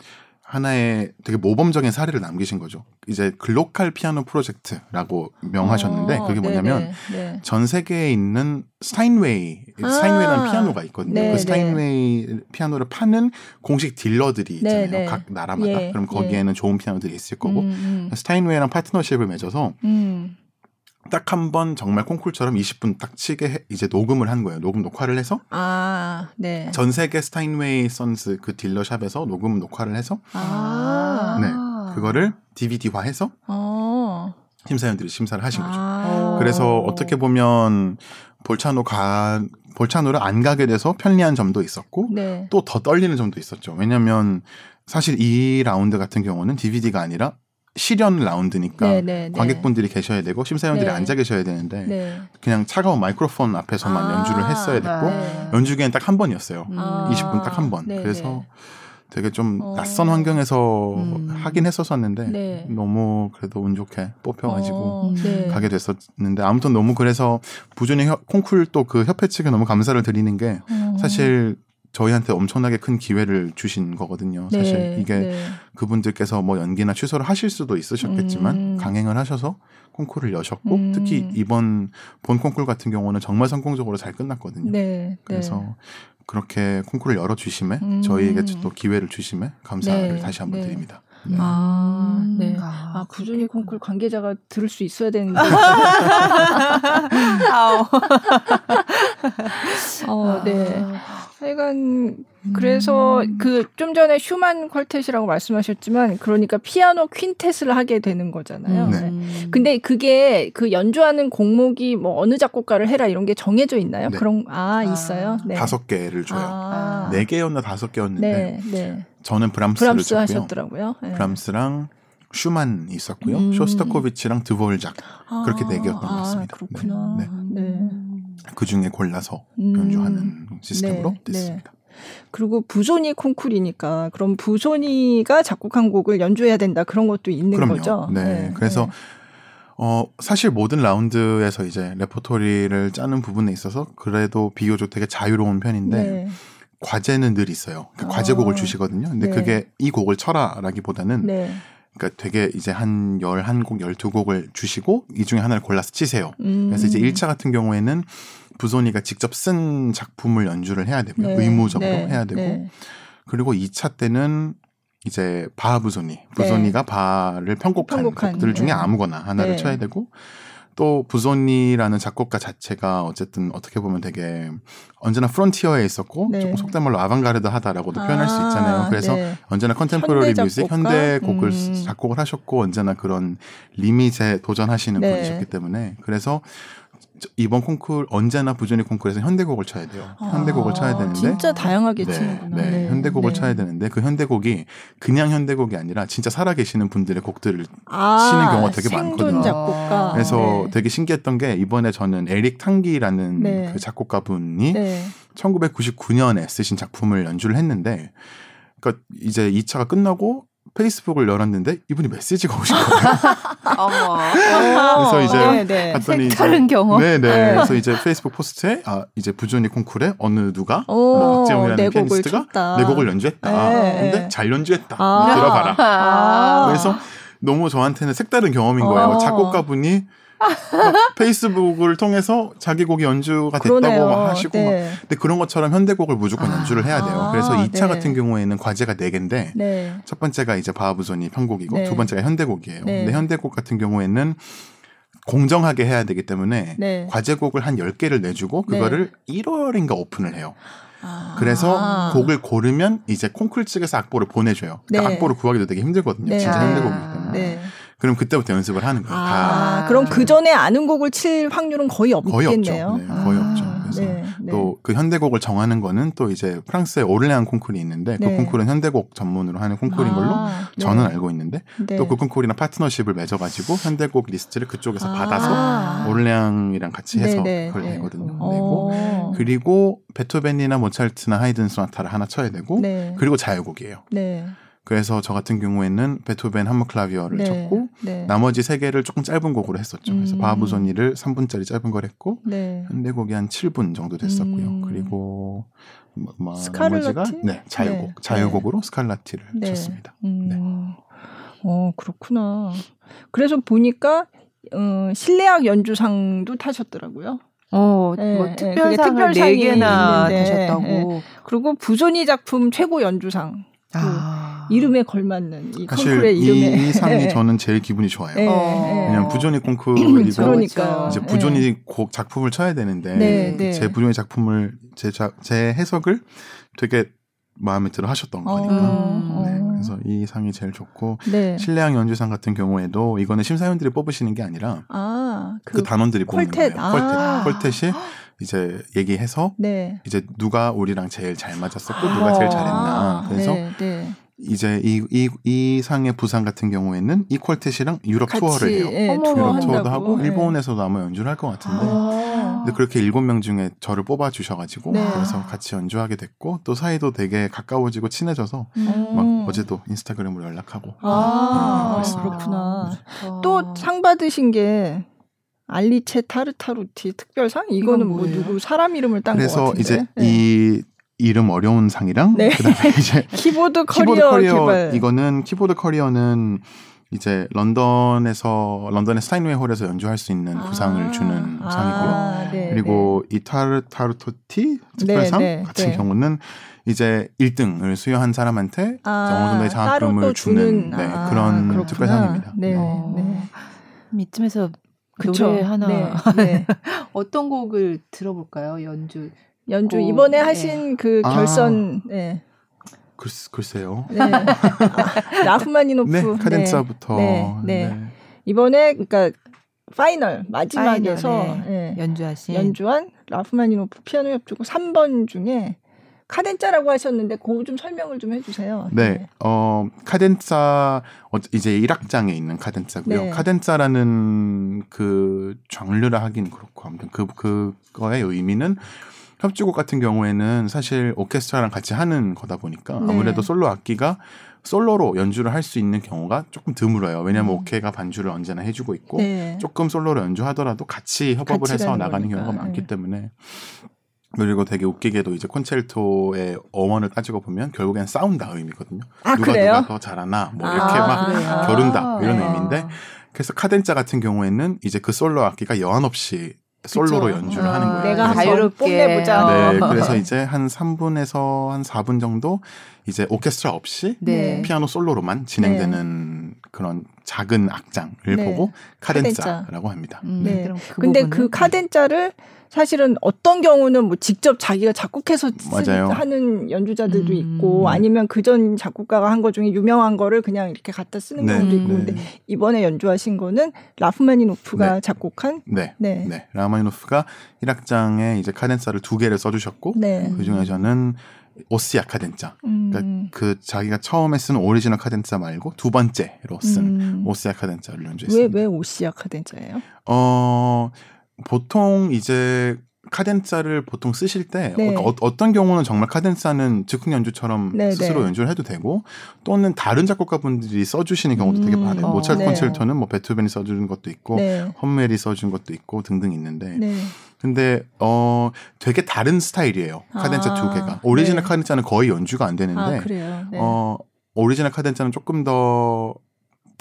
하나의 되게 모범적인 사례를 남기신 거죠. 이제 Glocal Piano Project라고 명하셨는데 어, 그게 뭐냐면 네, 네, 네. 전 세계에 있는 스타인웨이, 아. 스타인웨이라는 피아노가 있거든요. 네, 그 스타인웨이 피아노를 파는 공식 딜러들이 있잖아요. 네, 네. 각 나라마다. 예, 그럼 거기에는 좋은 피아노들이 있을 거고 음, 스타인웨이랑 파트너십을 맺어서 음, 음. 딱 한 번 정말 콩쿨처럼 20분 딱 치게 해- 이제 녹음을 한 거예요. 녹음 녹화를 해서 아, 네. 전 세계 스타인웨이 Sons 그 딜러샵에서 녹음 녹화를 해서 아, 네. 그거를 DVD화해서 어. 심사위원들이 심사를 하신 거죠. 아. 그래서 어떻게 보면 볼차노 가 볼차노를 안 가게 돼서 편리한 점도 있었고 네. 또더 떨리는 점도 있었죠. 왜냐하면 사실 이 라운드 같은 경우는 DVD가 아니라 실연 라운드니까 네, 네, 네. 관객분들이 계셔야 되고 심사위원들이 네. 앉아 계셔야 되는데 네. 그냥 차가운 마이크로폰 앞에서만 아, 연주를 했어야 됐고 네. 연주기에는 딱한 번이었어요. 음. 아. 20분 딱 한 번. 네, 그래서 네. 되게 좀 어. 낯선 환경에서 음. 하긴 했었었는데 네. 너무 그래도 운 좋게 뽑혀가지고 어, 네. 가게 됐었는데 아무튼 너무 그래서 협- 콩쿨 또 그 협회 측에 너무 감사를 드리는 게 어. 사실 저희한테 엄청나게 큰 기회를 주신 거거든요. 네, 사실 이게 네. 그분들께서 뭐 연기나 취소를 하실 수도 있으셨겠지만 음. 강행을 하셔서 콩쿨을 여셨고 음. 특히 이번 본 콩쿨 같은 경우는 정말 성공적으로 잘 끝났거든요. 네. 그래서 그렇게 콩쿨을 열어 주심에 음. 저희에게 또 기회를 주심에 감사를 네, 다시 한번 네. 드립니다. 네. 아, 네. 아, 아, 부준이 콩쿨 관계자가 들을 수 있어야 되는데. 아우. 어, 네. 아. 하여간 그래서 그좀 전에 슈만 퀄텟이라고 말씀하셨지만 그러니까 피아노 퀸텟을 하게 되는 거잖아요. 네. 음. 근데 그게 그 연주하는 곡목이 뭐 어느 작곡가를 해라 이런 게 정해져 있나요? 네. 그런 아 있어요. 네. 다섯 개를 줘요. 아. 네 개였나 다섯 개였는데 네, 네. 저는 브람스를 브람스 쳤고요. 하셨더라고요. 네. 브람스랑 슈만 있었고요. 음. 쇼스타코비치랑 드보르작 아, 그렇게 네 개였던 것 아, 같습니다. 그렇구나. 네, 네. 그 중에 골라서 음. 연주하는 시스템으로 네, 됐습니다. 그리고 부소니 콩쿨이니까 그럼 부소니가 작곡한 곡을 연주해야 된다 그런 것도 있는 그럼요. 거죠. 네, 그래서 어, 사실 모든 라운드에서 이제 레포토리를 짜는 부분에 있어서 그래도 비교적 되게 자유로운 편인데 네. 과제는 늘 있어요. 그 아. 과제곡을 주시거든요. 근데 네. 그게 이 곡을 쳐라라기보다는 네. 그러니까 되게 이제 한 11곡, 12곡을 주시고 이 중에 하나를 골라서 치세요. 음. 그래서 이제 1차 같은 경우에는 부조니가 직접 쓴 작품을 연주를 해야 되고요. 네. 의무적으로 네. 해야 되고 네. 그리고 2차 때는 이제 바하 부조니, 부조니가 바하를 편곡한, 편곡한, 곡들 중에 네. 아무거나 하나를 네. 쳐야 되고 또 부조니라는 작곡가 자체가 어쨌든 어떻게 보면 되게 언제나 frontier에 있었고 네. 조금 속된 말로 아방가르드 하다라고도 표현할 수 아, 있잖아요. 그래서 네. 언제나 contemporary 현대 music? 현대 곡을 음. 작곡을 하셨고 언제나 그런 리밋에 도전하시는 네. 분이셨기 때문에 그래서 저- 이번 콩쿨 언제나 부전히 콩쿨에서 현대곡을 쳐야 돼요. 현대곡을 쳐야 되는데 아, 진짜 다양하게 네, 치는구나. 네, 현대곡을 네. 쳐야 되는데 그 현대곡이 그냥 현대곡이 아니라 진짜 살아계시는 분들의 곡들을 아, 치는 경우가 되게 많거든요. 작곡가. 그래서 네. 되게 신기했던 게 이번에 저는 에릭 탕기라는 네. 그 작곡가분이 네. 1999년에 쓰신 작품을 연주를 했는데 그러니까 이제 2차가 끝나고 페이스북을 열었는데 이분이 메시지가 오신 거예요. 어머. 그래서 이제 네, 네. 갔더니 색다른 경험. 네네. 네. 그래서 이제 페이스북 post에 아 이제 부조니 콩쿨에 어느 누가 오, 뭐 박재홍이라는 피아니스트가 쳤다. 내 곡을 연주했다. 네. 근데 잘 연주했다. 아. 들어봐라. 아. 그래서 너무 저한테는 색다른 경험인 거예요. 어. 작곡가분이 막 페이스북을 통해서 자기 곡이 연주가 됐다고 그러네요. 막 하시고 막 네. 근데 그런 것처럼 현대곡을 무조건 아. 연주를 해야 돼요. 그래서 아, 2차 네. 같은 경우에는 과제가 4개인데 네. 첫 번째가 이제 바하 부조니 편곡이고 네. 두 번째가 현대곡이에요. 네. 근데 현대곡 같은 경우에는 공정하게 해야 되기 때문에 네. 과제곡을 한 10개를 내주고 네. 그거를 1월인가 오픈을 해요. 아. 그래서 곡을 고르면 이제 콩쿨 측에서 악보를 보내줘요. 그러니까 네. 악보를 구하기도 되게 힘들거든요. 네. 진짜 아. 현대곡이기 때문에. 네. 그럼 그때부터 연습을 하는 거예요. 다 아, 그럼 그 전에 아는 곡을 칠 확률은 거의 거의 없죠. 없겠네요. 네, 거의 아, 없죠. 그래서 네, 네. 또 그 현대곡을 정하는 거는 또 이제 프랑스의 오를레앙 콩쿨이 있는데 그 네. 콩쿨은 현대곡 전문으로 하는 콩쿨인 걸로 아, 네. 저는 알고 있는데 네. 또 그 콩쿨이랑 파트너십을 맺어가지고 현대곡 리스트를 그쪽에서 아. 받아서 오를레앙이랑 같이 해서 네, 네, 그걸 네. 내거든요. 내고 어. 그리고 베토벤이나 모차르트나 하이든 소나타를 하나 쳐야 되고 네. 그리고 자유곡이에요. 네. 그래서 저 같은 경우에는 베토벤 함머클라비어를 네. 쳤고 네. 나머지 세 개를 조금 짧은 곡으로 했었죠. 그래서 음. 바하 부조니를 3분짜리 짧은 걸 했고 네. 현대곡이 한 7분 정도 됐었고요. 음. 그리고 뭐, 뭐 스칼라티? 나머지가 네 자유곡 네. 자유곡으로 스칼라티를 네. 쳤습니다. 음. 네. 어, 그렇구나. 그래서 보니까 어, 실내악 연주상도 타셨더라고요. 어, 네, 뭐 네, 특별상을 그게 특별상이 네 개나 있는데, 타셨다고. 그리고 부존이 작품 최고 연주상. 아. 이름에 걸맞는 이 사실 콩쿨의 이름에 이 상이 네. 저는 제일 기분이 좋아요. 네, 어. 네. 왜냐면 부존이 콩쿨이고 그러니까요. 이제 네. 부존이 곡 작품을 쳐야 되는데 네, 네. 제 부존이 작품을 제, 자, 제 해석을 되게 마음에 들어 하셨던 어, 거니까. 어. 네, 그래서 이 상이 제일 좋고 네. 실내악 연주상 같은 경우에도 이거는 심사위원들이 뽑으시는 게 아니라 아, 그, 그, 단원들이 뽑는 콜텟. 거예요. 아. 콜텟. 콜텟이 이제 얘기해서 네. 이제 누가 우리랑 제일 잘 맞았었고 누가 제일 잘했나. 그래서 네, 네. 이제 이, 이, 이 상의 부상 같은 경우에는 이 콜텟이랑 유럽 같이 투어를 해요. 예, 어머, 투어 유럽 한다고. 투어도 하고 예. 일본에서도 아마 연주를 할 것 같은데. 아. 근데 그렇게 일곱 명 중에 저를 뽑아 주셔가지고 네. 그래서 같이 연주하게 됐고 또 사이도 되게 가까워지고 친해져서 음. 막 어제도 인스타그램으로 연락하고 아, 네. 그렇구나. 어. 또 상 받으신 게 알리체 타르타로티 특별상? 이거는 뭐? 누구 사람 이름을 딴 것 그래서 같은데. 이제 네. 이 이름 어려운 상이랑 네. 그다음에 이제 keyboard career, keyboard career 개발. 이거는 keyboard career는 이제 런던에서 런던의 스타인웨이 홀에서 연주할 수 있는 아. 부상을 주는 아, 상이고요. 네, 그리고 이 타르 타르타로티 특별상 네, 네, 같은 네. 경우는 이제 1등을 수여한 사람한테 아, 어느 정도의 장학금을 주는 네, 아, 그런 그렇구나. 특별상입니다. 네, 어. 네. 이쯤에서 그쵸. 노래 하나 네, 네. 어떤 곡을 들어볼까요? 연주. 연주 오, 이번에 네. 하신 그 아. 결선 네. 글, 글쎄요. 네. 아, 라흐마니노프 네, 카덴차부터 네, 네. 이번에 그러니까 final 마지막에서 예, 연주하신 연주한 라흐마니노프 피아노 협주곡 3번 중에 카덴짜라고 하셨는데 그거 좀 설명을 좀 해주세요. 네, 어 카덴사 어, 이제 1악장에 있는 카덴사고요. 네. 카덴사라는 그 장르라 하긴 그렇고 아무튼 그 그거의 의미는 협주곡 같은 경우에는 사실 오케스트라랑 같이 하는 거다 보니까 네. 아무래도 솔로 악기가 솔로로 연주를 할 수 있는 경우가 조금 드물어요. 왜냐하면 음. 오케가 반주를 언제나 해주고 있고 네. 조금 솔로로 연주하더라도 같이 협업을 같이 해서 가는 나가는 거니까. 경우가 많기 네. 때문에 그리고 되게 웃기게도 이제 콘체르토의 어원을 따지고 보면 결국엔 싸운다 의미거든요. 아 누가 그래요? 누가 더 잘하나 뭐 이렇게 아, 막 그래요? 겨룬다 이런 네. 의미인데 그래서 카덴자 같은 경우에는 이제 그 솔로 악기가 여한 없이 솔로로 그쵸. 연주를 아, 하는 거예요. 내가 자유롭게. 뽐내보자. 네, 어. 그래서 이제 한 3분에서 한 4분 정도 이제 오케스트라 없이 네. 피아노 솔로로만 진행되는 그런 작은 악장을 네. 보고 카덴자. 카덴자라고 합니다. 음, 네. 그럼 그 근데 부분은? 그 카덴차를 사실은 어떤 경우는 뭐 직접 자기가 작곡해서 쓰, 맞아요. 하는 연주자들도 음. 있고 아니면 그전 작곡가가 한 거 중에 유명한 거를 그냥 이렇게 갖다 쓰는 네. 경우도 있고 음. 근데 이번에 연주하신 거는 라흐마니노프가 네. 작곡한 네. 네. 네. 라흐마니노프가 1악장에 이제 카덴차를 두 개를 써 주셨고 네. 그 중에 저는 ossia 카덴차. 음. 그러니까 그 자기가 처음에 쓴 오리지널 카덴차 말고 두 번째로 쓴 음. ossia 카덴차를 왜, 연주했습니다. 왜 ossia 카덴차예요? 어 보통 이제 카덴차를 보통 쓰실 때 네. 어, 어떤 경우는 정말 카덴차는 즉흥 연주처럼 네, 스스로 네. 연주를 해도 되고 또는 다른 작곡가분들이 써주시는 경우도 되게 음, 많아요. 어, 모차르트 네. 콘체르토는 뭐 베토벤이 써주는 것도 있고 네. 훔멜이 써준 것도 있고 등등 있는데 네. 근데 어 되게 다른 스타일이에요. 카덴차 아, 두 개가. 오리지널 네. 카덴차는 거의 연주가 안 되는데 아, 그래요. 네. 어 오리지널 카덴차는 조금 더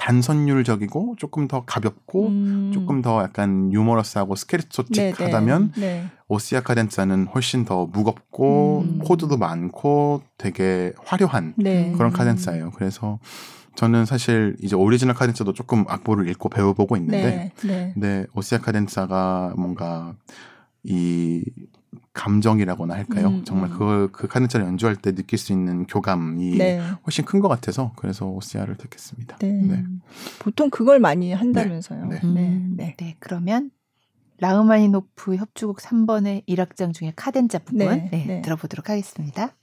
단선율적이고 조금 더 가볍고 음. 조금 더 약간 유머러스하고 네, 스케르초틱하다면 네. 네. ossia 카덴차는 훨씬 더 무겁고 음. 코드도 많고 되게 화려한 네. 그런 음. 카덴차예요. 그래서 저는 사실 이제 오리지널 카덴차도 조금 악보를 읽고 배워보고 있는데 네. 네. 근데 ossia 카덴차가 뭔가 이 감정이라고나 할까요? 음, 정말 음. 그걸 그 카덴차를 연주할 때 느낄 수 있는 교감이 네. 훨씬 큰 것 같아서 그래서 오시아를 택했습니다. 네. 네. 보통 그걸 많이 한다면서요. 네. 네. 음, 네. 네, 그러면 라흐마니노프 협주곡 3번의 1악장 중에 카덴자 부분 네, 네, 네. 들어보도록 하겠습니다.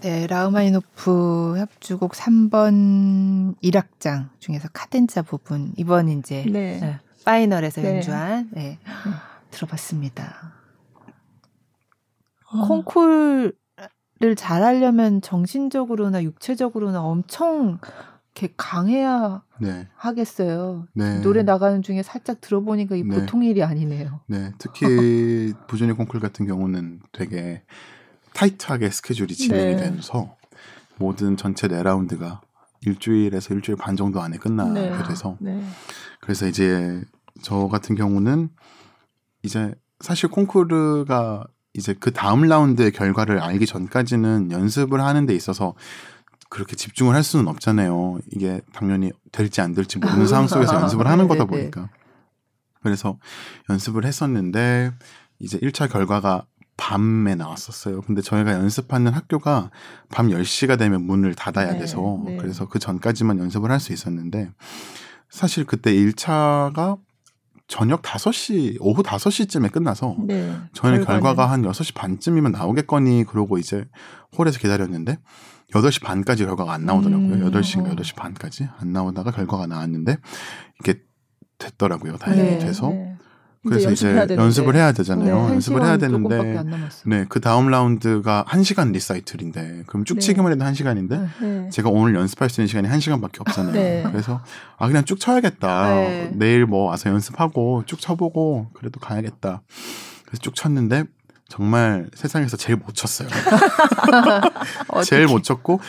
네, 라우마니노프 협주곡 3번 1악장 중에서 카덴자 부분 이번 이제 네. 네, 파이널에서 네. 연주한 네, 들어봤습니다. 어. 콩쿨을 잘하려면 정신적으로나 육체적으로나 엄청 이렇게 강해야 네. 하겠어요. 네. 노래 나가는 중에 살짝 들어보니까 이 네. 보통 일이 아니네요. 네. 특히 부전이 콩쿨 같은 경우는 되게 타이트하게 스케줄이 진행이 네. 되면서 모든 전체 네 라운드가 일주일에서 일주일 반 정도 안에 끝나게 네. 돼서 네. 그래서 이제 저 같은 경우는 이제 사실 콩쿠르가 이제 그 다음 라운드의 결과를 알기 전까지는 연습을 하는 데 있어서 그렇게 집중을 할 수는 없잖아요. 이게 당연히 될지 안 될지 모르는 상황 속에서 연습을 하는 거다. 보니까. 그래서 연습을 했었는데 이제 1차 결과가 밤에 나왔었어요. 근데 저희가 연습하는 학교가 밤 10시가 되면 문을 닫아야 네, 돼서 네. 그래서 그 전까지만 연습을 할 수 있었는데 사실 그때 1차가 저녁 5시, 오후 5시쯤에 끝나서 네. 저희는. 결과가 한 6시 반쯤이면 나오겠거니 그러고 이제 홀에서 기다렸는데 8시 반까지 결과가 안 나오더라고요. 음, 8시인가 어. 8시 반까지 안 나오다가 결과가 나왔는데 이게 됐더라고요. 다행히 네, 돼서 네. 그래서 이제 되는데. 연습을 해야 되잖아요. 네, 연습을 해야 되는데. 네, 그 다음 라운드가 1시간 리사이틀인데 그럼 쭉 네. 치기만 해도 1시간인데 네. 네. 제가 오늘 연습할 수 있는 시간이 1시간밖에 없잖아요. 네. 그래서 아 그냥 쭉 쳐야겠다. 네. 내일 뭐 와서 연습하고 쭉 쳐보고 그래도 가야겠다. 그래서 쭉 쳤는데 정말 세상에서 제일 못 쳤어요. 제일 못 쳤고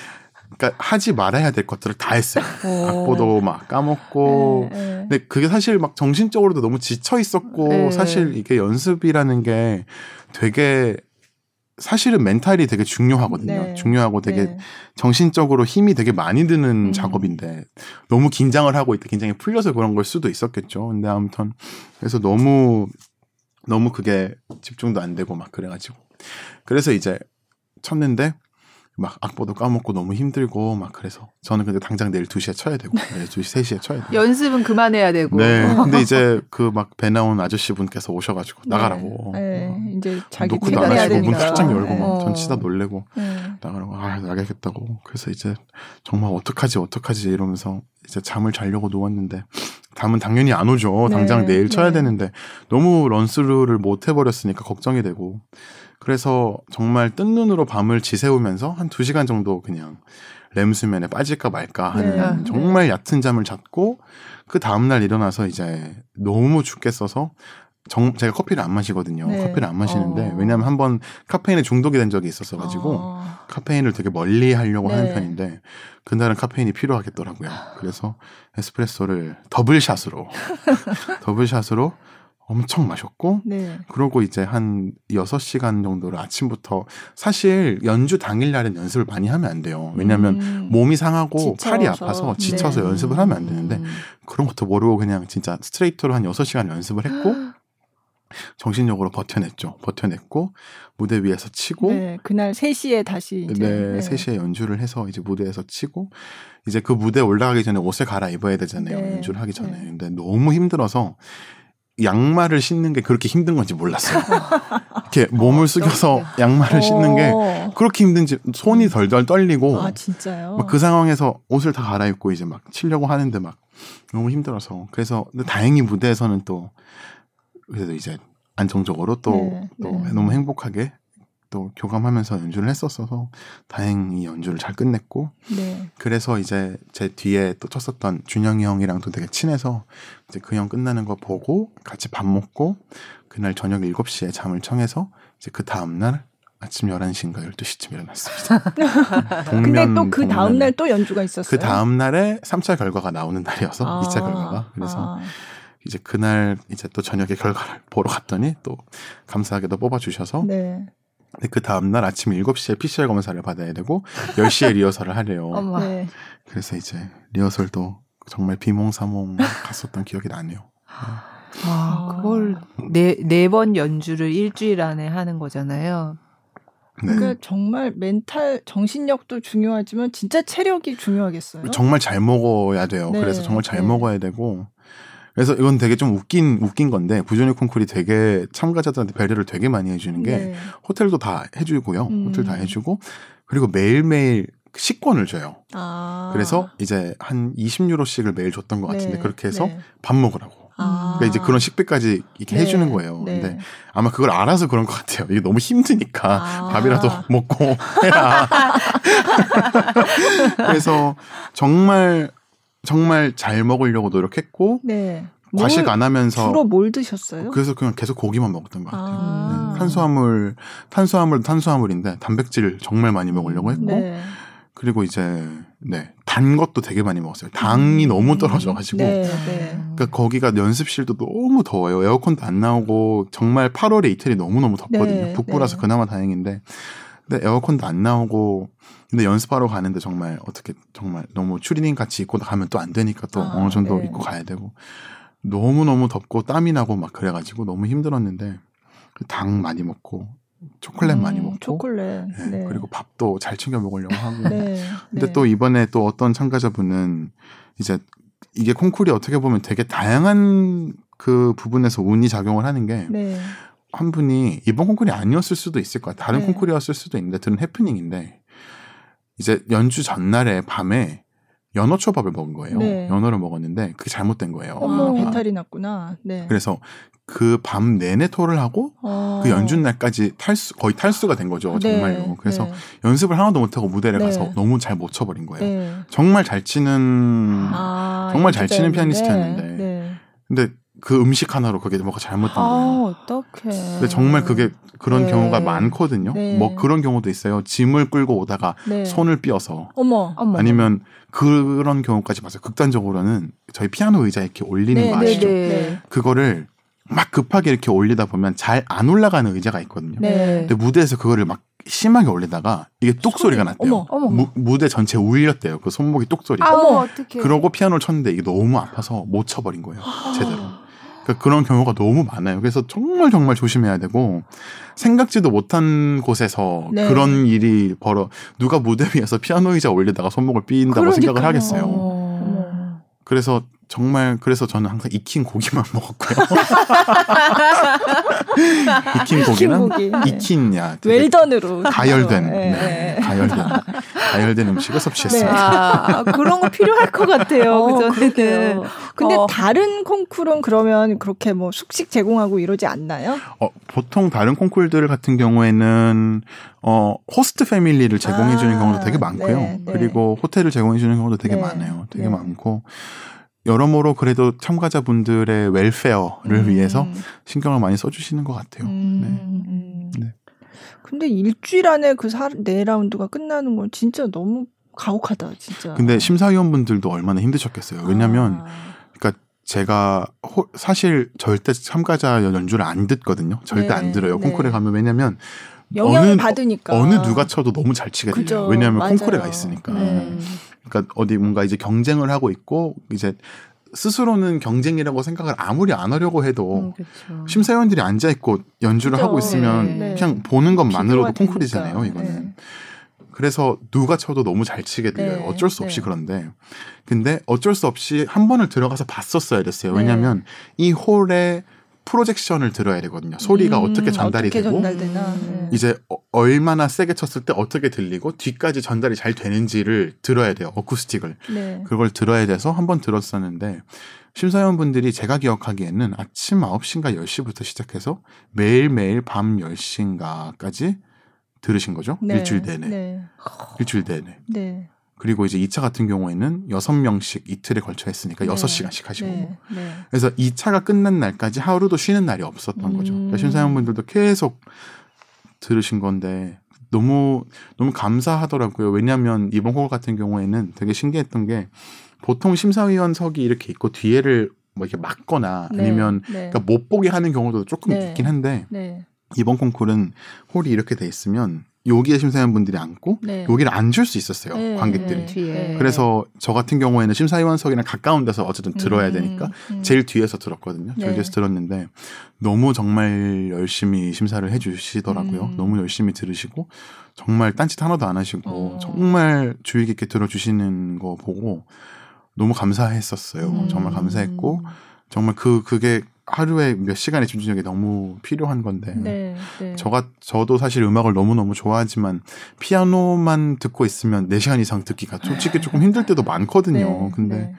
그러니까 하지 말아야 될 것들을 다 했어요. 악보도 막 까먹고 네, 네. 근데 그게 사실 막 정신적으로도 너무 지쳐 있었고 네. 사실 이게 연습이라는 게 되게 사실은 멘탈이 되게 중요하거든요. 네. 중요하고 되게 네. 정신적으로 힘이 되게 많이 드는 음. 작업인데 너무 긴장을 하고 있다 긴장이 풀려서 그런 걸 수도 있었겠죠. 근데 아무튼 그래서 너무 너무 그게 집중도 안 되고 막 그래가지고 그래서 이제 쳤는데 막 악보도 까먹고 너무 힘들고 막 그래서 저는 근데 당장 내일 2시에 쳐야 되고 내일 2시 3시에 쳐야 되고 연습은 그만해야 되고. 네 근데 이제 그 막 배 나온 아저씨 분께서 오셔가지고 나가라고 네. 네. 이제 자기 노크도 안 하시고 문. 활짝 열고 네. 막 전치다 놀래고 네. 나가라고 아 나가겠다고 그래서 이제 정말 어떡하지 어떡하지 이러면서 이제 잠을 자려고 누웠는데 잠은 당연히 안 오죠 네, 당장 내일 쳐야 네. 되는데 너무 런스루를 못 해버렸으니까 걱정이 되고 그래서 정말 뜬 눈으로 밤을 지새우면서 한 두 시간 정도 그냥 렘 수면에 빠질까 말까 하는 네, 정말 얕은 잠을 잤고 그 다음날 일어나서 이제 너무 죽겠어서 정, 제가 커피를 안 마시거든요. 네. 커피를 안 마시는데 어. 왜냐하면 한번 카페인에 중독이 된 적이 있었어 가지고 아, 카페인을 되게 멀리 하려고 네. 하는 편인데 그날은 카페인이 필요하겠더라고요. 그래서 에스프레소를 더블샷으로 더블샷으로 엄청 마셨고 네. 그러고 이제 한 6시간 정도를 아침부터 사실 연주 당일 날은 연습을 많이 하면 안 돼요. 왜냐면 음. 몸이 상하고 지쳐서. 팔이 아파서 지쳐서 네. 연습을 하면 안 되는데 음. 그런 것도 모르고 그냥 진짜 스트레이트로 한 6시간 연습을 했고 정신력으로 버텨냈죠. 버텨냈고 무대 위에서 치고 네. 그날 3시에 다시 이제 네, 3시에 연주를 해서 이제 무대에서 치고 이제 그 무대 올라가기 전에 옷을 갈아입어야 되잖아요. 네. 연주를 하기 전에. 네. 근데 너무 힘들어서 양말을 신는 게 그렇게 힘든 건지 몰랐어요. 이렇게 몸을 숙여서 양말을 신는 게 어. 그렇게 힘든지 손이 덜덜 떨리고 아 진짜요? 막그 상황에서 옷을 다 갈아입고 이제 막 치려고 하는데 막 너무 힘들어서 그래서 다행히 무대에서는 또 그래도 이제 안정적으로 또, 네, 또 네. 너무 행복하게 또 교감하면서 연주를 했었어서 다행히 연주를 잘 끝냈고 네. 그래서 이제 제 뒤에 또 쳤었던 준영이 형이랑도 되게 친해서 이제 그 형 끝나는 거 보고 같이 밥 먹고 그날 저녁 7시에 잠을 청해서 이제 그 다음 날 아침 11시인가 12시쯤 일어났습니다. 근데 또그 동면 다음 날 또 연주가 있었어요. 그 다음 날에 3차 결과가 나오는 날이어서 아, 2차 결과가 그래서 아, 이제 그날 이제 또 저녁에 결과를 보러 갔더니 또 감사하게도 뽑아 주셔서 네. 근데 그 다음 날 아침 7시에 PCR 검사를 받아야 되고 10시에 리허설을 하래요. 네. 그래서 이제 리허설도 정말 비몽사몽 갔었던 기억이 나네요. 아, 그걸 네, 네 번 연주를 일주일 안에 하는 거잖아요. 네. 그러니까 정말 멘탈 정신력도 중요하지만 진짜 체력이 중요하겠어요. 정말 잘 먹어야 돼요. 네, 그래서 정말 잘 네. 먹어야 되고 그래서 이건 되게 좀 웃긴 웃긴 건데 부조니 콩쿨이 되게 참가자들한테 배려를 되게 많이 해주는 게 네. 호텔도 다 해주고요. 음. 호텔 다 해주고 그리고 매일매일 식권을 줘요. 아. 그래서 이제 한 20유로씩을 매일 줬던 것 같은데 네, 그렇게 해서 네. 밥 먹으라고. 아. 그러니까 이제 그런 식비까지 이렇게 네, 해주는 거예요. 네. 근데 아마 그걸 알아서 그런 것 같아요. 이게 너무 힘드니까 아. 밥이라도 먹고 해라. 그래서 정말 정말 잘 먹으려고 노력했고 네. 과식 뭘- 안 하면서 주로 뭘 드셨어요? 그래서 그냥 계속 고기만 먹었던 것 같아요. 아. 네, 탄수화물 탄수화물 탄수화물인데 단백질 정말 많이 먹으려고 했고 네. 그리고 이제 네 단 것도 되게 많이 먹었어요. 당이 너무 떨어져가지고 네, 네. 그러니까 거기가 연습실도 너무 더워요. 에어컨도 안 나오고 정말 8월에 이태리 너무 너무 덥거든요. 네, 북부라서 네. 그나마 다행인데 근데 에어컨도 안 나오고 근데 연습하러 가는데 정말 어떻게 정말 너무 추리닝 같이 입고 가면 또 안 되니까 또 아, 어느 정도 네. 입고 가야 되고 너무 너무 덥고 땀이 나고 막 그래가지고 너무 힘들었는데 그당 많이 먹고 많이 음, 먹고 초콜릿. 네, 네. 그리고 밥도 잘 챙겨 먹으려고 하고 네. 근데 네. 또 이번에 또 어떤 참가자분은 이제 이게 콩쿨이 어떻게 보면 되게 다양한 그 부분에서 운이 작용을 하는 게 한 네. 분이 이번 콩쿨이 아니었을 수도 있을 거야. 다른 네. 콩쿨이었을 수도 있는데 들은 해프닝인데 이제 연주 전날에 밤에 연어 초밥을 먹은 거예요. 네. 연어를 먹었는데 그게 잘못된 거예요. 어머 아, 배탈이 났구나. 네. 그래서 그 밤 내내 토를 하고 어. 그 연주 날까지 탈수 거의 탈수가 된 거죠. 네, 정말로. 그래서 네. 연습을 하나도 못 하고 무대를 네. 가서 너무 잘 못 쳐버린 거예요. 네. 정말 잘 치는 아, 정말 잘 치는. 피아니스트였는데. 네. 근데 그 음식 하나로 그게 뭐가 잘못된 거예요. 아, 어떡해. 근데 정말 그게 그런 네. 경우가 많거든요. 네. 뭐 그런 경우도 있어요. 짐을 끌고 오다가 네. 손을 삐어서 어머. 어머. 아니면 그런 경우까지 봤어요. 극단적으로는 저희 피아노 의자 이렇게 올리는 네, 거 네, 아시죠? 네. 네. 그거를 막 급하게 이렇게 올리다 보면 잘 안 올라가는 의자가 있거든요. 네. 근데 무대에서 그거를 막 심하게 올리다가 이게 뚝 소리가 났대요. 어머, 어머. 무, 무대 전체 울렸대요. 그 손목이 뚝 소리. 아, 어머. 어떡해. 그러고 피아노를 쳤는데 이게 너무 아파서 못 쳐버린 거예요. 제대로. 그러니까 그런 경우가 너무 많아요. 그래서 정말 정말 조심해야 되고 생각지도 못한 곳에서 네. 그런 일이 벌어 누가 무대 위에서 피아노 의자 올리다가 손목을 삐인다고 생각을 그러니까요. 하겠어요. 어머. 그래서 정말 그래서 저는 항상 익힌 고기만 먹었고요. 익힌 고기는 고기. 네. 익힌야 되게 웰던으로 가열된 네. 네, 가열된 가열된 음식을 섭취했습니다. 아, 그런 거 필요할 것 같아요. 어, 그 전에는. 그러게요. 근데 어. 다른 콩쿨은 그러면 그렇게 뭐 숙식 제공하고 이러지 않나요? 어, 보통 다른 콩쿨들 같은 경우에는 어, 호스트 패밀리를 제공해 주는 아, 경우도 되게 많고요. 네, 네. 그리고 호텔을 제공해 주는 경우도 되게 네, 많아요. 되게 네. 많고 여러모로 그래도 참가자분들의 웰페어를 음. 위해서 신경을 많이 써주시는 것 같아요. 음, 네. 음. 네. 근데 일주일 안에 그 네 라운드가 끝나는 건 진짜 너무 가혹하다, 진짜. 근데 심사위원분들도 얼마나 힘드셨겠어요. 왜냐하면 아, 제가 호- 사실 절대 참가자 연주를 안 듣거든요. 절대 네, 안 들어요. 네. 콩쿨에 가면 왜냐면 영향을 어느- 받으니까 어느 누가 쳐도 너무 잘 치게 들려요. 왜냐하면 맞아요. 콩쿨에 가 있으니까. 네. 그러니까 어디 뭔가 이제 경쟁을 하고 있고 이제 스스로는 경쟁이라고 생각을 아무리 안 하려고 해도 음, 그렇죠. 심사위원들이 앉아 있고 연주를 그죠. 하고 있으면 네. 그냥 보는 것만으로도 콩쿨이잖아요. 이거는. 네. 그래서 누가 쳐도 너무 잘 치게 들려요. 네, 어쩔 수 없이 네. 그런데 근데 어쩔 수 없이 한 번을 들어가서 봤었어야 됐어요. 네. 왜냐하면 이 홀에 프로젝션을 들어야 되거든요. 소리가 음, 어떻게 전달이 어떻게 되고 전달되나. 음. 네. 이제 어- 얼마나 세게 쳤을 때 어떻게 들리고 뒤까지 전달이 잘 되는지를 들어야 돼요. 어쿠스틱을. 네. 그걸 들어야 돼서 한번 들었었는데 심사위원분들이 제가 기억하기에는 아침 9시인가 10시부터 시작해서 매일매일 밤 10시인가까지 들으신 거죠. 네. 일주일 내내. 네. 일주일 내내. 네. 그리고 이제 2차 같은 경우에는 6명씩 이틀에 걸쳐 했으니까 네. 6시간씩 하시고. 네. 네. 그래서 2차가 끝난 날까지 하루도 쉬는 날이 없었던 거죠. 음. 그러니까 심사위원분들도 계속 들으신 건데 너무 너무 감사하더라고요. 왜냐하면 이번 콜 같은 경우에는 되게 신기했던 게 보통 심사위원석이 이렇게 있고 뒤에를 뭐 이렇게 막거나 네. 아니면 네. 그러니까 못 보게 하는 경우도 조금 네. 있긴 한데 네. 이번 콩쿨은 홀이 이렇게 돼 있으면 여기에 심사위원 분들이 앉고 네. 여기를 앉을 수 있었어요. 네. 관객들이. 네. 그래서 저 같은 경우에는 심사위원석이랑 가까운 데서 어쨌든 들어야 음, 되니까 음. 제일 뒤에서 들었거든요. 제일 네. 뒤에서 들었는데 너무 정말 열심히 심사를 해주시더라고요. 음. 너무 열심히 들으시고 정말 딴짓 하나도 안 하시고 어. 정말 주의 깊게 들어주시는 거 보고 너무 감사했었어요. 음. 정말 감사했고 정말 그 그게 하루에 몇 시간의 집중력이 너무 필요한 건데 네, 네. 저가 저도 사실 음악을 너무 너무 좋아하지만 피아노만 듣고 있으면 4 시간 이상 듣기가 솔직히 조금 힘들 때도 많거든요. 네, 근데 네.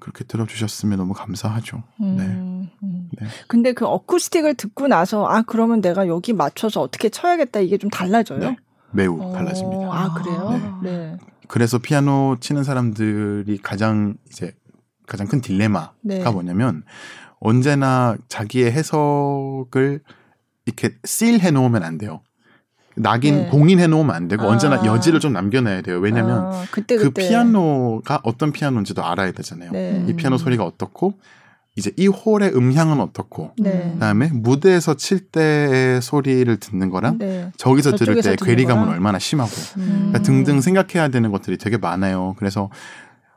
그렇게 들어주셨으면 너무 감사하죠. 음, 네. 음. 네. 근데 그 어쿠스틱을 듣고 나서 아 그러면 내가 여기 맞춰서 어떻게 쳐야겠다 이게 좀 달라져요? 네. 매우 어, 달라집니다. 아 그래요? 네. 네. 그래서 피아노 치는 사람들이 가장 이제 가장 큰 딜레마가 네. 뭐냐면 언제나 자기의 해석을 이렇게 씰 해 놓으면 안 돼요. 낙인 네. 봉인해 놓으면 안 되고 아. 언제나 여지를 좀 남겨놔야 돼요. 왜냐면 아, 그때 그 그때 피아노가 어떤 피아노인지도 알아야 되잖아요. 네. 이 피아노 소리가 어떻고 이제 이 홀의 음향은 어떻고 네. 그다음에 무대에서 칠 때의 소리를 듣는 거랑 네. 저기서 들을 때 괴리감은 거랑. 얼마나 심하고 음. 그러니까 등등 생각해야 되는 것들이 되게 많아요. 그래서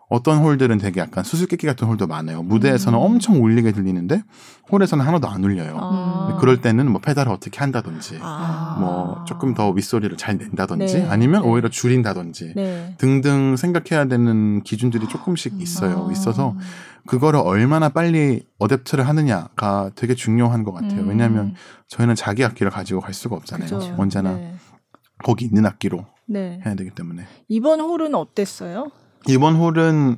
어떤 홀들은 되게 약간 수수께끼 같은 홀도 많아요. 무대에서는 음. 엄청 울리게 들리는데 홀에서는 하나도 안 울려요. 아. 그럴 때는 뭐 페달을 어떻게 한다든지 아. 뭐 조금 더 윗소리를 잘 낸다든지 네. 아니면 네. 오히려 줄인다든지 네. 등등 생각해야 되는 기준들이 조금씩 있어요. 아. 있어서 그거를 얼마나 빨리 어댑트를 하느냐가 되게 중요한 것 같아요. 음. 왜냐하면 저희는 자기 악기를 가지고 갈 수가 없잖아요. 그죠. 언제나 네. 거기 있는 악기로 네. 해야 되기 때문에 이번 홀은 어땠어요? 이번 홀은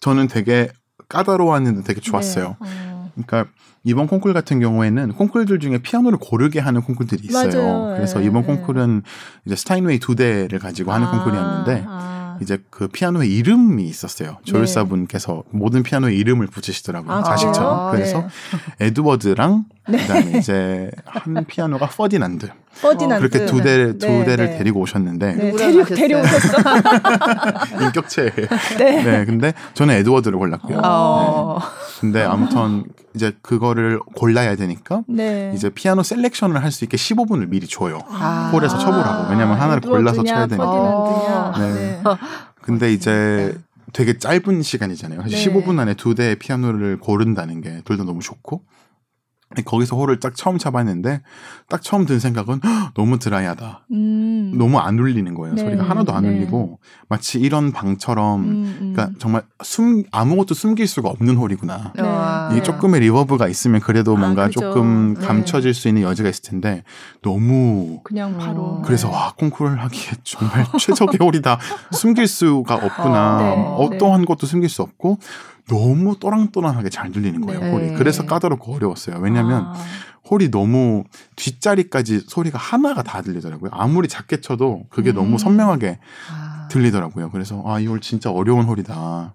저는 되게 까다로웠는데 되게 좋았어요. 네. 어. 그러니까 이번 콩쿨 같은 경우에는 콩쿨들 중에 피아노를 고르게 하는 콩쿨들이 있어요. 맞아요. 그래서 예, 이번 예. 콩쿨은 이제 스타인웨이 두 대를 가지고 하는 아, 콩쿨이었는데 아. 이제 그 피아노의 이름이 있었어요. 네. 조율사분께서 모든 피아노의 이름을 붙이시더라고요. 아, 자식처럼. 그래서 에드워드랑 네. 그다음에 이제 한 피아노가 퍼디난드 퍼디난드 그렇게 두대두 네, 대를 네. 데리고 오셨는데 네, 데려? 데려오셨어. 인격체. 네. 네, 근데 저는 에드워드를 골랐고요. 어. 근데 아무튼 이제 그거를 골라야 되니까 네. 이제 피아노 selection을 할 수 있게 15분을 미리 줘요. 아. 홀에서 쳐보라고. 왜냐면 하나를 골라서 쳐야 되니까. 퍼디난드냐. 네. 네. 근데 이제 되게 짧은 시간이잖아요. 사실 네. 15분 안에 두 대의 피아노를 고른다는 게 둘 다 너무 좋고. 거기서 홀을 딱 처음 쳐봤는데 딱 처음 든 생각은 "헉, 너무 드라이하다. 음. 너무 안 울리는 거예요. 네. 소리가 하나도 안 네. 울리고 마치 이런 방처럼 음, 음. 그러니까 정말 숨 아무것도 숨길 수가 없는 홀이구나. 네. 와. 이 조금의 reverb가 있으면 그래도 아, 뭔가 그죠. 조금 네. 감춰질 수 있는 여지가 있을 텐데 너무 그냥 바로. 어. 그래서 와 콩쿠르를 하기에 정말 최적의 홀이다. 숨길 수가 없구나. 어, 네, 어떠한 것도 숨길 수 없고 너무 또랑또랑하게 잘 들리는 거예요 네. 홀이. 그래서 까다롭고 어려웠어요. 왜냐하면 아. 홀이 너무 뒷자리까지 소리가 하나가 다 들리더라고요. 아무리 작게 쳐도 그게 음. 너무 선명하게 아. 들리더라고요. 그래서 아, 이 홀 진짜 어려운 홀이다.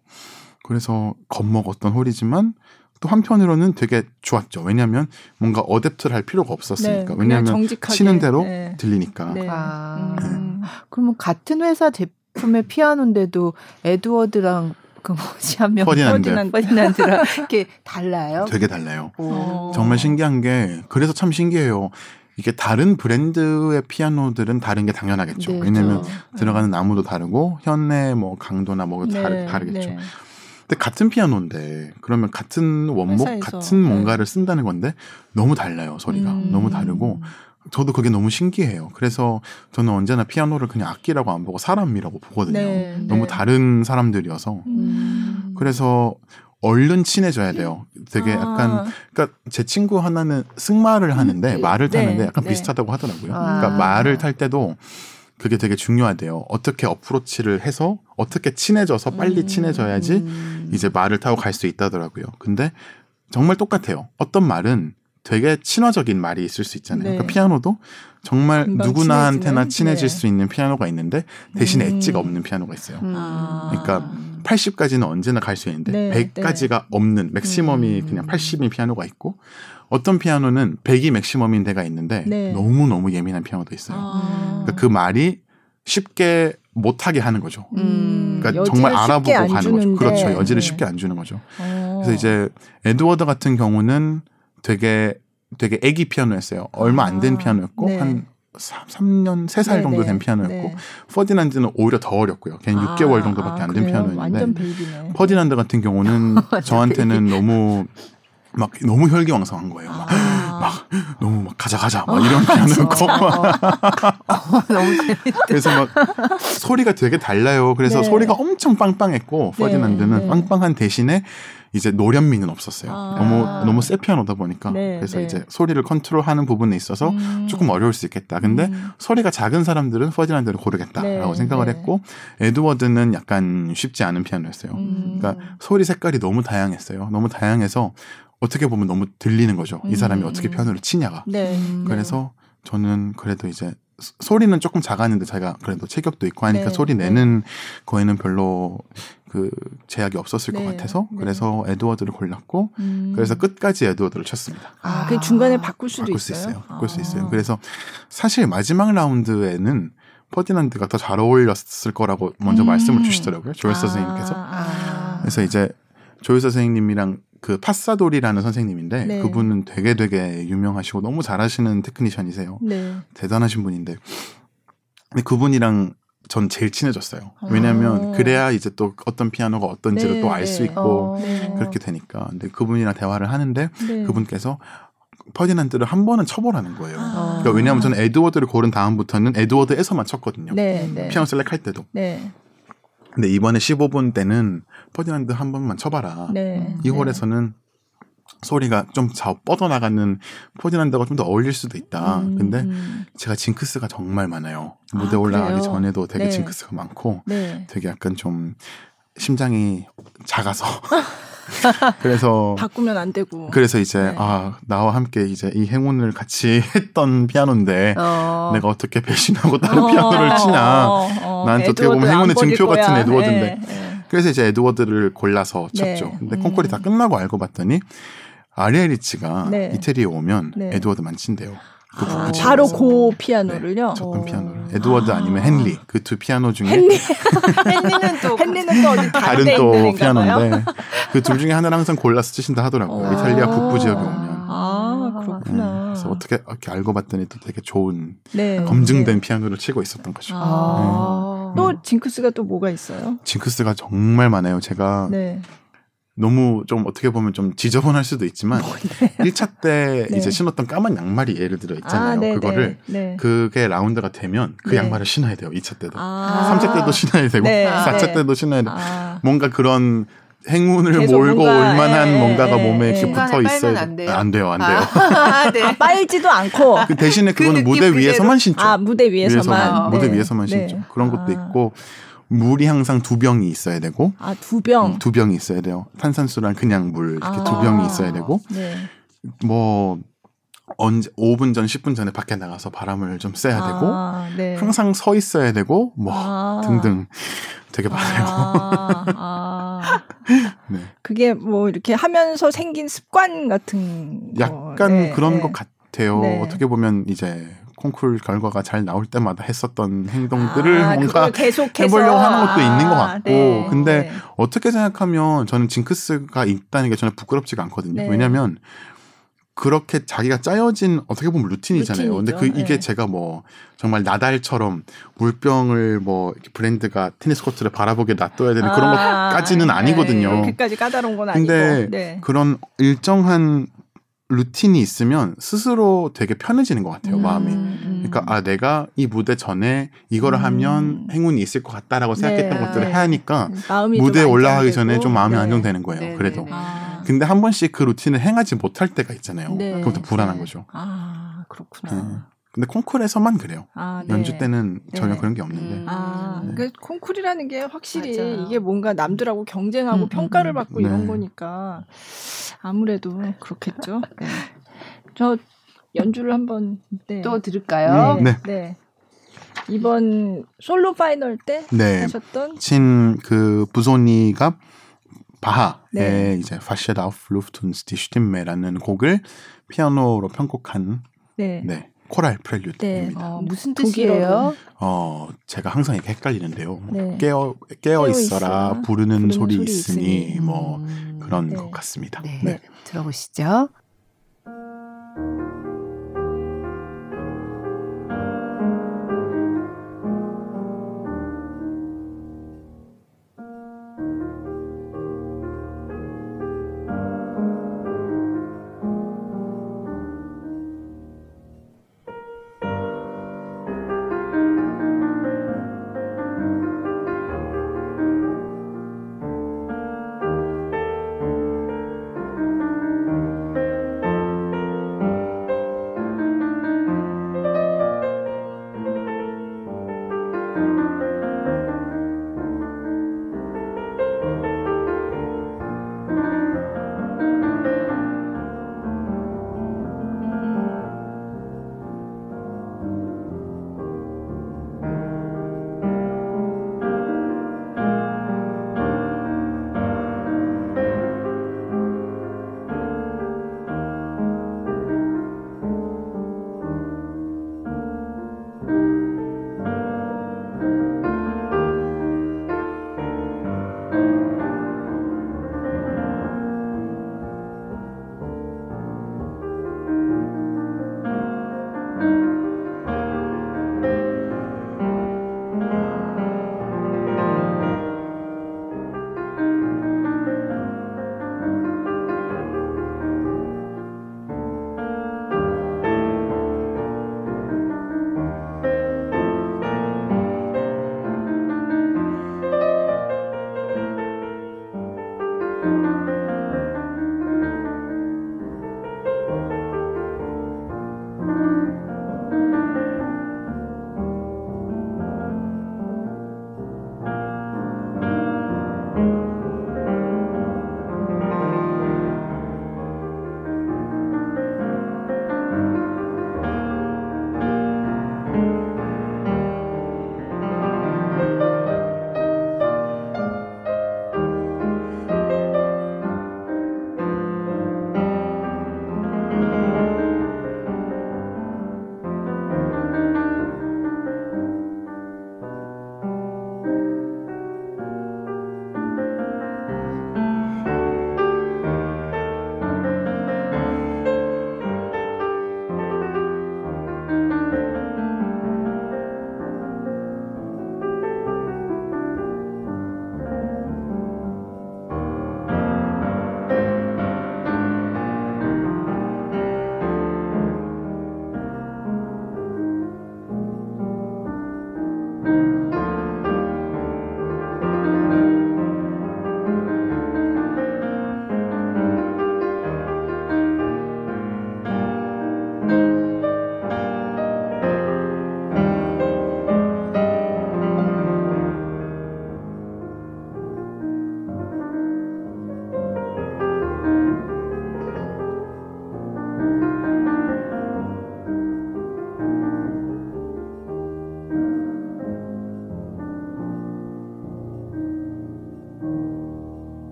그래서 겁먹었던 홀이지만 또 한편으로는 되게 좋았죠. 왜냐하면 뭔가 어댑트를 할 필요가 네, 없었으니까. 그냥 왜냐하면 정직하게. 치는 대로 네. 들리니까. 네. 아. 음. 그러면 같은 회사 제품의 피아노인데도 에드워드랑 그 뭐지 한 명. 퍼디난드. 퍼디난드. 퍼디난드랑 이렇게 달라요? 되게 달라요. 어. 정말 신기한 게 그래서 참 신기해요. 이게 다른 브랜드의 피아노들은 다른 게 당연하겠죠. 네, 왜냐면 그렇죠. 들어가는 나무도 다르고 현의 뭐 강도나 뭐 다르, 다르겠죠. 네. 근데 같은 피아노인데 그러면 같은 원목 회사에서. 같은 네. 뭔가를 쓴다는 건데 너무 달라요 소리가 음. 너무 다르고 저도 그게 너무 신기해요. 그래서 저는 언제나 피아노를 그냥 악기라고 안 보고 사람이라고 보거든요. 네, 너무 네. 다른 사람들이어서 음. 그래서 얼른 친해져야 돼요. 되게 아. 약간 그러니까 제 친구 하나는 승마를 하는데 말을 네, 타는데 약간 네. 비슷하다고 하더라고요. 아. 그러니까 말을 탈 때도 그게 되게 중요하대요. 어떻게 어프로치를 해서 어떻게 친해져서 빨리 음. 친해져야지 음. 이제 말을 타고 갈 수 있다더라고요. 근데 정말 똑같아요. 어떤 말은 되게 친화적인 말이 있을 수 있잖아요. 네. 그러니까 피아노도 정말 누구나한테나? 친해질 네. 수 있는 피아노가 있는데 대신 음. 엣지가 없는 피아노가 있어요. 음. 아. 그러니까 80까지는 언제나 갈 수 있는데 네, 100까지가 없는 맥시멈이 음. 그냥 80인 피아노가 있고 어떤 피아노는 100이 맥시멈인 데가 있는데 네. 너무 너무 예민한 피아노도 있어요. 아. 그러니까 그 말이 쉽게 못하게 하는 거죠. 음. 그러니까 정말 알아보고 안 가는 거죠. 주는데. 그렇죠. 여지를 네. 쉽게 안 주는 거죠. 어. 그래서 이제 에드워드 같은 경우는 되게 되게 애기 피아노였어요. 얼마 안된 아, 피아노였고 네. 한 3, 년 3살 네, 정도 네. 된 피아노였고 네. 퍼디난드는 오히려 더 어렸고요. 그냥 아, 6개월 정도밖에 아, 안된 그래요? 피아노였는데. 퍼디난드 같은 경우는 저한테는 너무 막 너무 혈기왕성한 거예요. 막 아. 막 너무 막 가자 가자 막 이런 피아노였고 너무 재밌다. 그래서 막 소리가 되게 달라요. 그래서 네. 소리가 엄청 빵빵했고 네, 퍼디난드는 네. 빵빵한 대신에 이제 노련미는 없었어요. 아. 너무 너무 새 피아노다 보니까 네, 그래서 네. 이제 소리를 컨트롤하는 부분에 있어서 음. 조금 어려울 수 있겠다. 근데 음. 소리가 작은 사람들은 퍼디난드를 고르겠다라고 네, 생각을 네. 했고 에드워드는 약간 쉽지 않은 피아노였어요. 음. 그러니까 소리 색깔이 너무 다양했어요. 너무 다양해서 어떻게 보면 너무 들리는 거죠. 이 사람이 음. 어떻게 피아노를 치냐가. 네. 음. 그래서 저는 그래도 이제 소- 소리는 조금 작았는데 제가 그래도 체격도 있고 하니까 네, 소리 네. 내는 거에는 별로 그 제약이 없었을 네, 것 같아서 네. 그래서 에드워드를 골랐고 음. 그래서 끝까지 에드워드를 쳤습니다. 아, 그 중간에 바꿀 수도 바꿀 수 있어요. 있어요. 바꿀 수 아. 있어요. 그래서 사실 마지막 라운드에는 퍼디난드가 더 잘 어울렸을 거라고 먼저 음. 말씀을 주시더라고요. 조엘 아, 선생님께서. 아. 그래서 이제 조엘 선생님이랑 그 파사돌이라는 선생님인데 네. 그분은 되게 되게 유명하시고 너무 잘하시는 테크니션이세요. 네. 대단하신 분인데 근데 그분이랑 전 제일 친해졌어요. 왜냐하면 어. 그래야 이제 또 어떤 피아노가 어떤지를 네, 또알수 네. 있고 어. 네. 그렇게 되니까. 근데 그분이랑 대화를 하는데 네. 그분께서 퍼디난드를 한 번은 쳐보라는 거예요. 아. 그러니까 왜냐하면 저는 에드워드를 고른 다음부터는 에드워드에서만 쳤거든요. 네, 네. 피아노 select 할 때도. 네. 근데 이번에 15분 때는 퍼디난드 한 번만 쳐봐라. 네. 이 홀에서는 소리가 좀 자, 뻗어나가는 퍼디난드가 좀 더 어울릴 수도 있다. 음, 근데 음. 제가 징크스가 정말 많아요. 아, 무대 올라가기 그래요? 전에도 되게 네. 징크스가 많고 네. 되게 약간 좀 심장이 작아서 그래서 바꾸면 안 되고. 그래서 이제 네. 아 나와 함께 이제 이 행운을 같이 했던 피아노인데 어. 내가 어떻게 배신하고 다른 피아노를 치냐. 어, 어, 난 어떻게 보면 행운의 징표 같은. 에드워드인데. 네, 네. 그래서 이제 에드워드를 골라서 네. 쳤죠. 근데 음. 콩쿠르이 다 끝나고 알고 봤더니 아르헤리치가 네. 이태리에 오면 네. 에드워드만 친대요. 그 아. 바로. 그 피아노를요. 접근 어. 피아노를 에드워드 아니면 헨리 그 두 피아노 중에 헨리 헨리는 또 헨리는 또 어디 다른 또. 피아노인데 그 둘 중에 하나를 항상 골라서 치신다 하더라고요. 어. 이탈리아 북부 지역에 오면. 아 네, 그렇구나. 그래서 어떻게 이렇게 알고 봤더니 또 되게 좋은 네. 검증된 네. 피아노를 치고 있었던 거죠. 아. 또 징크스가 또 뭐가 있어요? 징크스가 정말 많아요. 제가 네. 너무 좀 어떻게 보면 좀 지저분할 수도 있지만 1차 때 네. 이제 신었던 까만 양말이 예를 들어 있잖아요. 네, 그거를 네. 네. 그게 라운드가 되면 그 네. 양말을 신어야 돼요. 2차 때도. 아. 3차 때도 신어야 되고 네, 4차 네. 때도 신어야 되고 아. 뭔가 그런 행운을 몰고 뭔가, 올 만한 예, 뭔가가 예, 몸에 예. 이렇게 붙어 있어야 안 돼요? 안 돼요. 안 돼요. 아, 네. 빨지도 않고 그 대신에 그 그거는 느낌 무대 그대로? 위에서만 신죠. 아 무대 위에서만 위에서만, 무대 네. 위에서만 네. 신죠. 그런 것도 아. 있고 물이 항상 두 병이 있어야 되고 아 두 병. 음, 두 병이 있어야 돼요. 탄산수랑 그냥 물 이렇게 아. 두 병이 있어야 되고 네. 뭐 언제 5분 전 10분 전에 밖에 나가서 바람을 좀 쐬야 되고 아, 네. 항상 서 있어야 되고 뭐 아. 등등 되게 많아요. 아, 아. 네. 그게 뭐 이렇게 하면서 생긴 습관 같은 거. 약간 네, 그런 네. 것 같아요. 네. 어떻게 보면 이제 콩쿨 결과가 잘 나올 때마다 했었던 행동들을 아, 뭔가 계속해서 해보려고 하는 것도 있는 것 아, 같고 네, 근데 네. 어떻게 생각하면 저는 징크스가 있다는 게 저는 부끄럽지가 않거든요. 네. 왜냐하면 그렇게 자기가 짜여진 어떻게 보면 루틴이잖아요. 근데 그 루틴이죠. 이게 네. 제가 뭐 정말 나달처럼 물병을 뭐 브랜드가 테니스 코트를 바라보게 놔둬야 되는 그런 아, 것까지는 네, 아니거든요. 그렇게까지 까다로운 건 아니고. 근데 네. 그런 일정한 루틴이 있으면 스스로 되게 편해지는 것 같아요. 음, 마음이. 음. 그러니까 아 내가 이 무대 전에 이거를 음. 하면 행운이 있을 것 같다라고 생각했던 네. 것들을 하니까 마음이 무대에 좀 올라가기. 전에 좀 마음이 네. 안정되는 거예요. 네, 그래도. 네, 네. 아, 근데 한 번씩 그 루틴을 행하지 못할 때가 있잖아요. 네. 그럼 또 불안한 네. 거죠. 아 그렇구나. 네. 근데 콩쿨에서만 그래요. 아, 네. 연주 때는 전혀 네. 그런 게 없는데. 음. 아, 네. 그 콩쿨이라는 게 확실히 맞아요. 이게 뭔가 남들하고 경쟁하고 음, 평가를 음, 받고 네. 이런 거니까 아무래도 그렇겠죠. 네. 저 연주를 한번 네. 또 들을까요? 네. 네. 네. 이번 솔로 final 때 네. 하셨던 친 그 부조니가 바하의 네. 이제 Wachet auf, ruft uns die Stimme라는 곡을 피아노로 편곡한 네. 네. chorale prelude입니다. 어, 무슨. 뜻이에요? 어, 제가 항상 이게 헷갈리는데요. 네. 깨어 깨어 깨어 있어라 있어라. 부르는, 부르는 소리, 소리 있으니, 있으니. 뭐 음. 그런 네. 것 같습니다. 네. 네. 들어보시죠.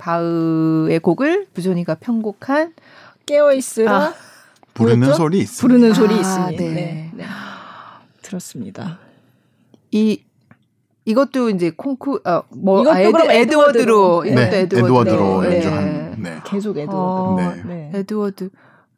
바흐의 곡을 부조니가 편곡한 깨어 있으라 아, 부르는 뭐였죠? 소리 있어. 부르는 소리 아, 있으니. 네. 네. 네. 들었습니다. 이 이것도 이제 콩쿠 어뭐 이것도 아, 에드, 그럼 에드워드로 에드워드로. 이것도 네, 에드워드로, 에드워드로 네. 연주한. 네. 계속 에드워드. 어, 네. 네. 에드워드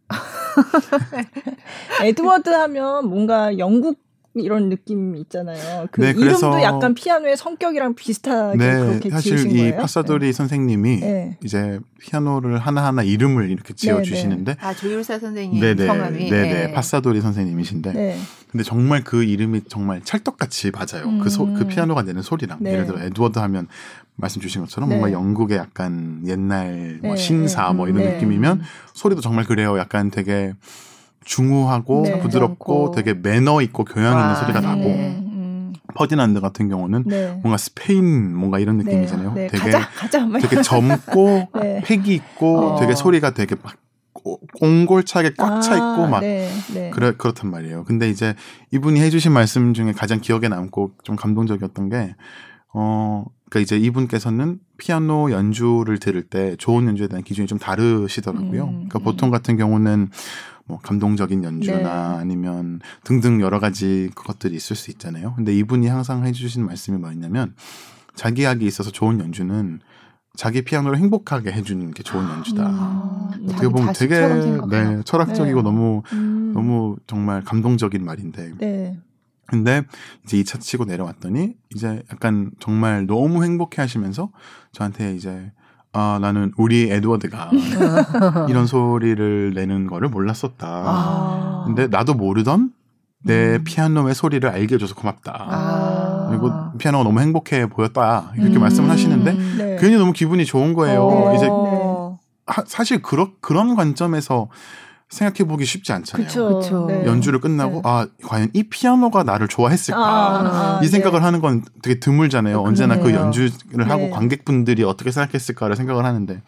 에드워드 하면 뭔가 영국 이런 느낌 있잖아요. 그 네, 이름도 그래서- 약간 피아노의 성격이랑 비슷하게 네, 그렇게 사실 지으신 이 거예요. 파사도리 선생님이 네. 이제 피아노를 하나하나 이름을 이렇게 지어 네, 주시는데 아 조율사 선생님 네네, 성함이 네네, 네. 파사도리 선생님이신데, 네. 근데 정말 그 이름이 정말 찰떡같이 맞아요. 그, 소, 그 음. 피아노가 내는 소리랑 네. 예를 들어 에드워드 하면 말씀 주신 것처럼 네. 뭔가 영국의 약간 옛날 뭐 네, 신사 네. 뭐 이런 네. 느낌이면 소리도 정말 그래요. 약간 되게 중후하고 네. 부드럽고. 되게 매너 있고 교양 있는 아, 소리가 네. 나고 음, 퍼디난드 같은 경우는 네. 뭔가 스페인 뭔가 이런 느낌이잖아요. 네. 되게 가자 가자 막 되게 젊고 네. 패기 있고 어. 되게 소리가 되게 막 고- 옹골차게 꽉 차 있고 아, 막 네, 네. 그래 그렇단 말이에요. 근데 이제 이분이 해주신 말씀 중에 가장 기억에 남고 좀 감동적이었던 게 어. 그러니까 이제 이분께서는 피아노 연주를 들을 때 좋은 연주에 대한 기준이 좀 다르시더라고요. 음, 그러니까 음. 보통 같은 경우는 뭐 감동적인 연주나 네. 아니면 등등 여러 가지 것들이 있을 수 있잖아요. 근데 이분이 항상 해주신 말씀이 뭐였냐면 자기에게 있어서 좋은 연주는 자기 피아노를 행복하게 해주는 게 좋은 연주다. 음, 어떻게 자기 보면 되게. 네, 철학적이고 네. 너무 음, 너무 정말 감동적인 말인데 네. 근데 이제 2차 치고 내려왔더니 이제 약간 정말 너무 행복해 하시면서 저한테 이제 아 나는 우리 에드워드가 이런 소리를 내는 거를 몰랐었다. 아. 근데 나도 모르던 내 음. 피아노의 소리를 알게 해줘서 고맙다. 아. 그리고 피아노가 너무 행복해 보였다. 이렇게 음. 말씀을 하시는데 네. 괜히 너무 기분이 좋은 거예요. 어. 이제 어. 하- 사실 그런 그런 관점에서 생각해 보기 쉽지 않잖아요. 그쵸. 그쵸. 네. 연주를 끝나고 네. 아 과연 이 피아노가 나를 좋아했을까 아, 이 네. 생각을 하는 건 되게 드물잖아요. 어, 언제나 그. 연주를 하고 네. 관객분들이 어떻게 생각했을까를 생각을 하는데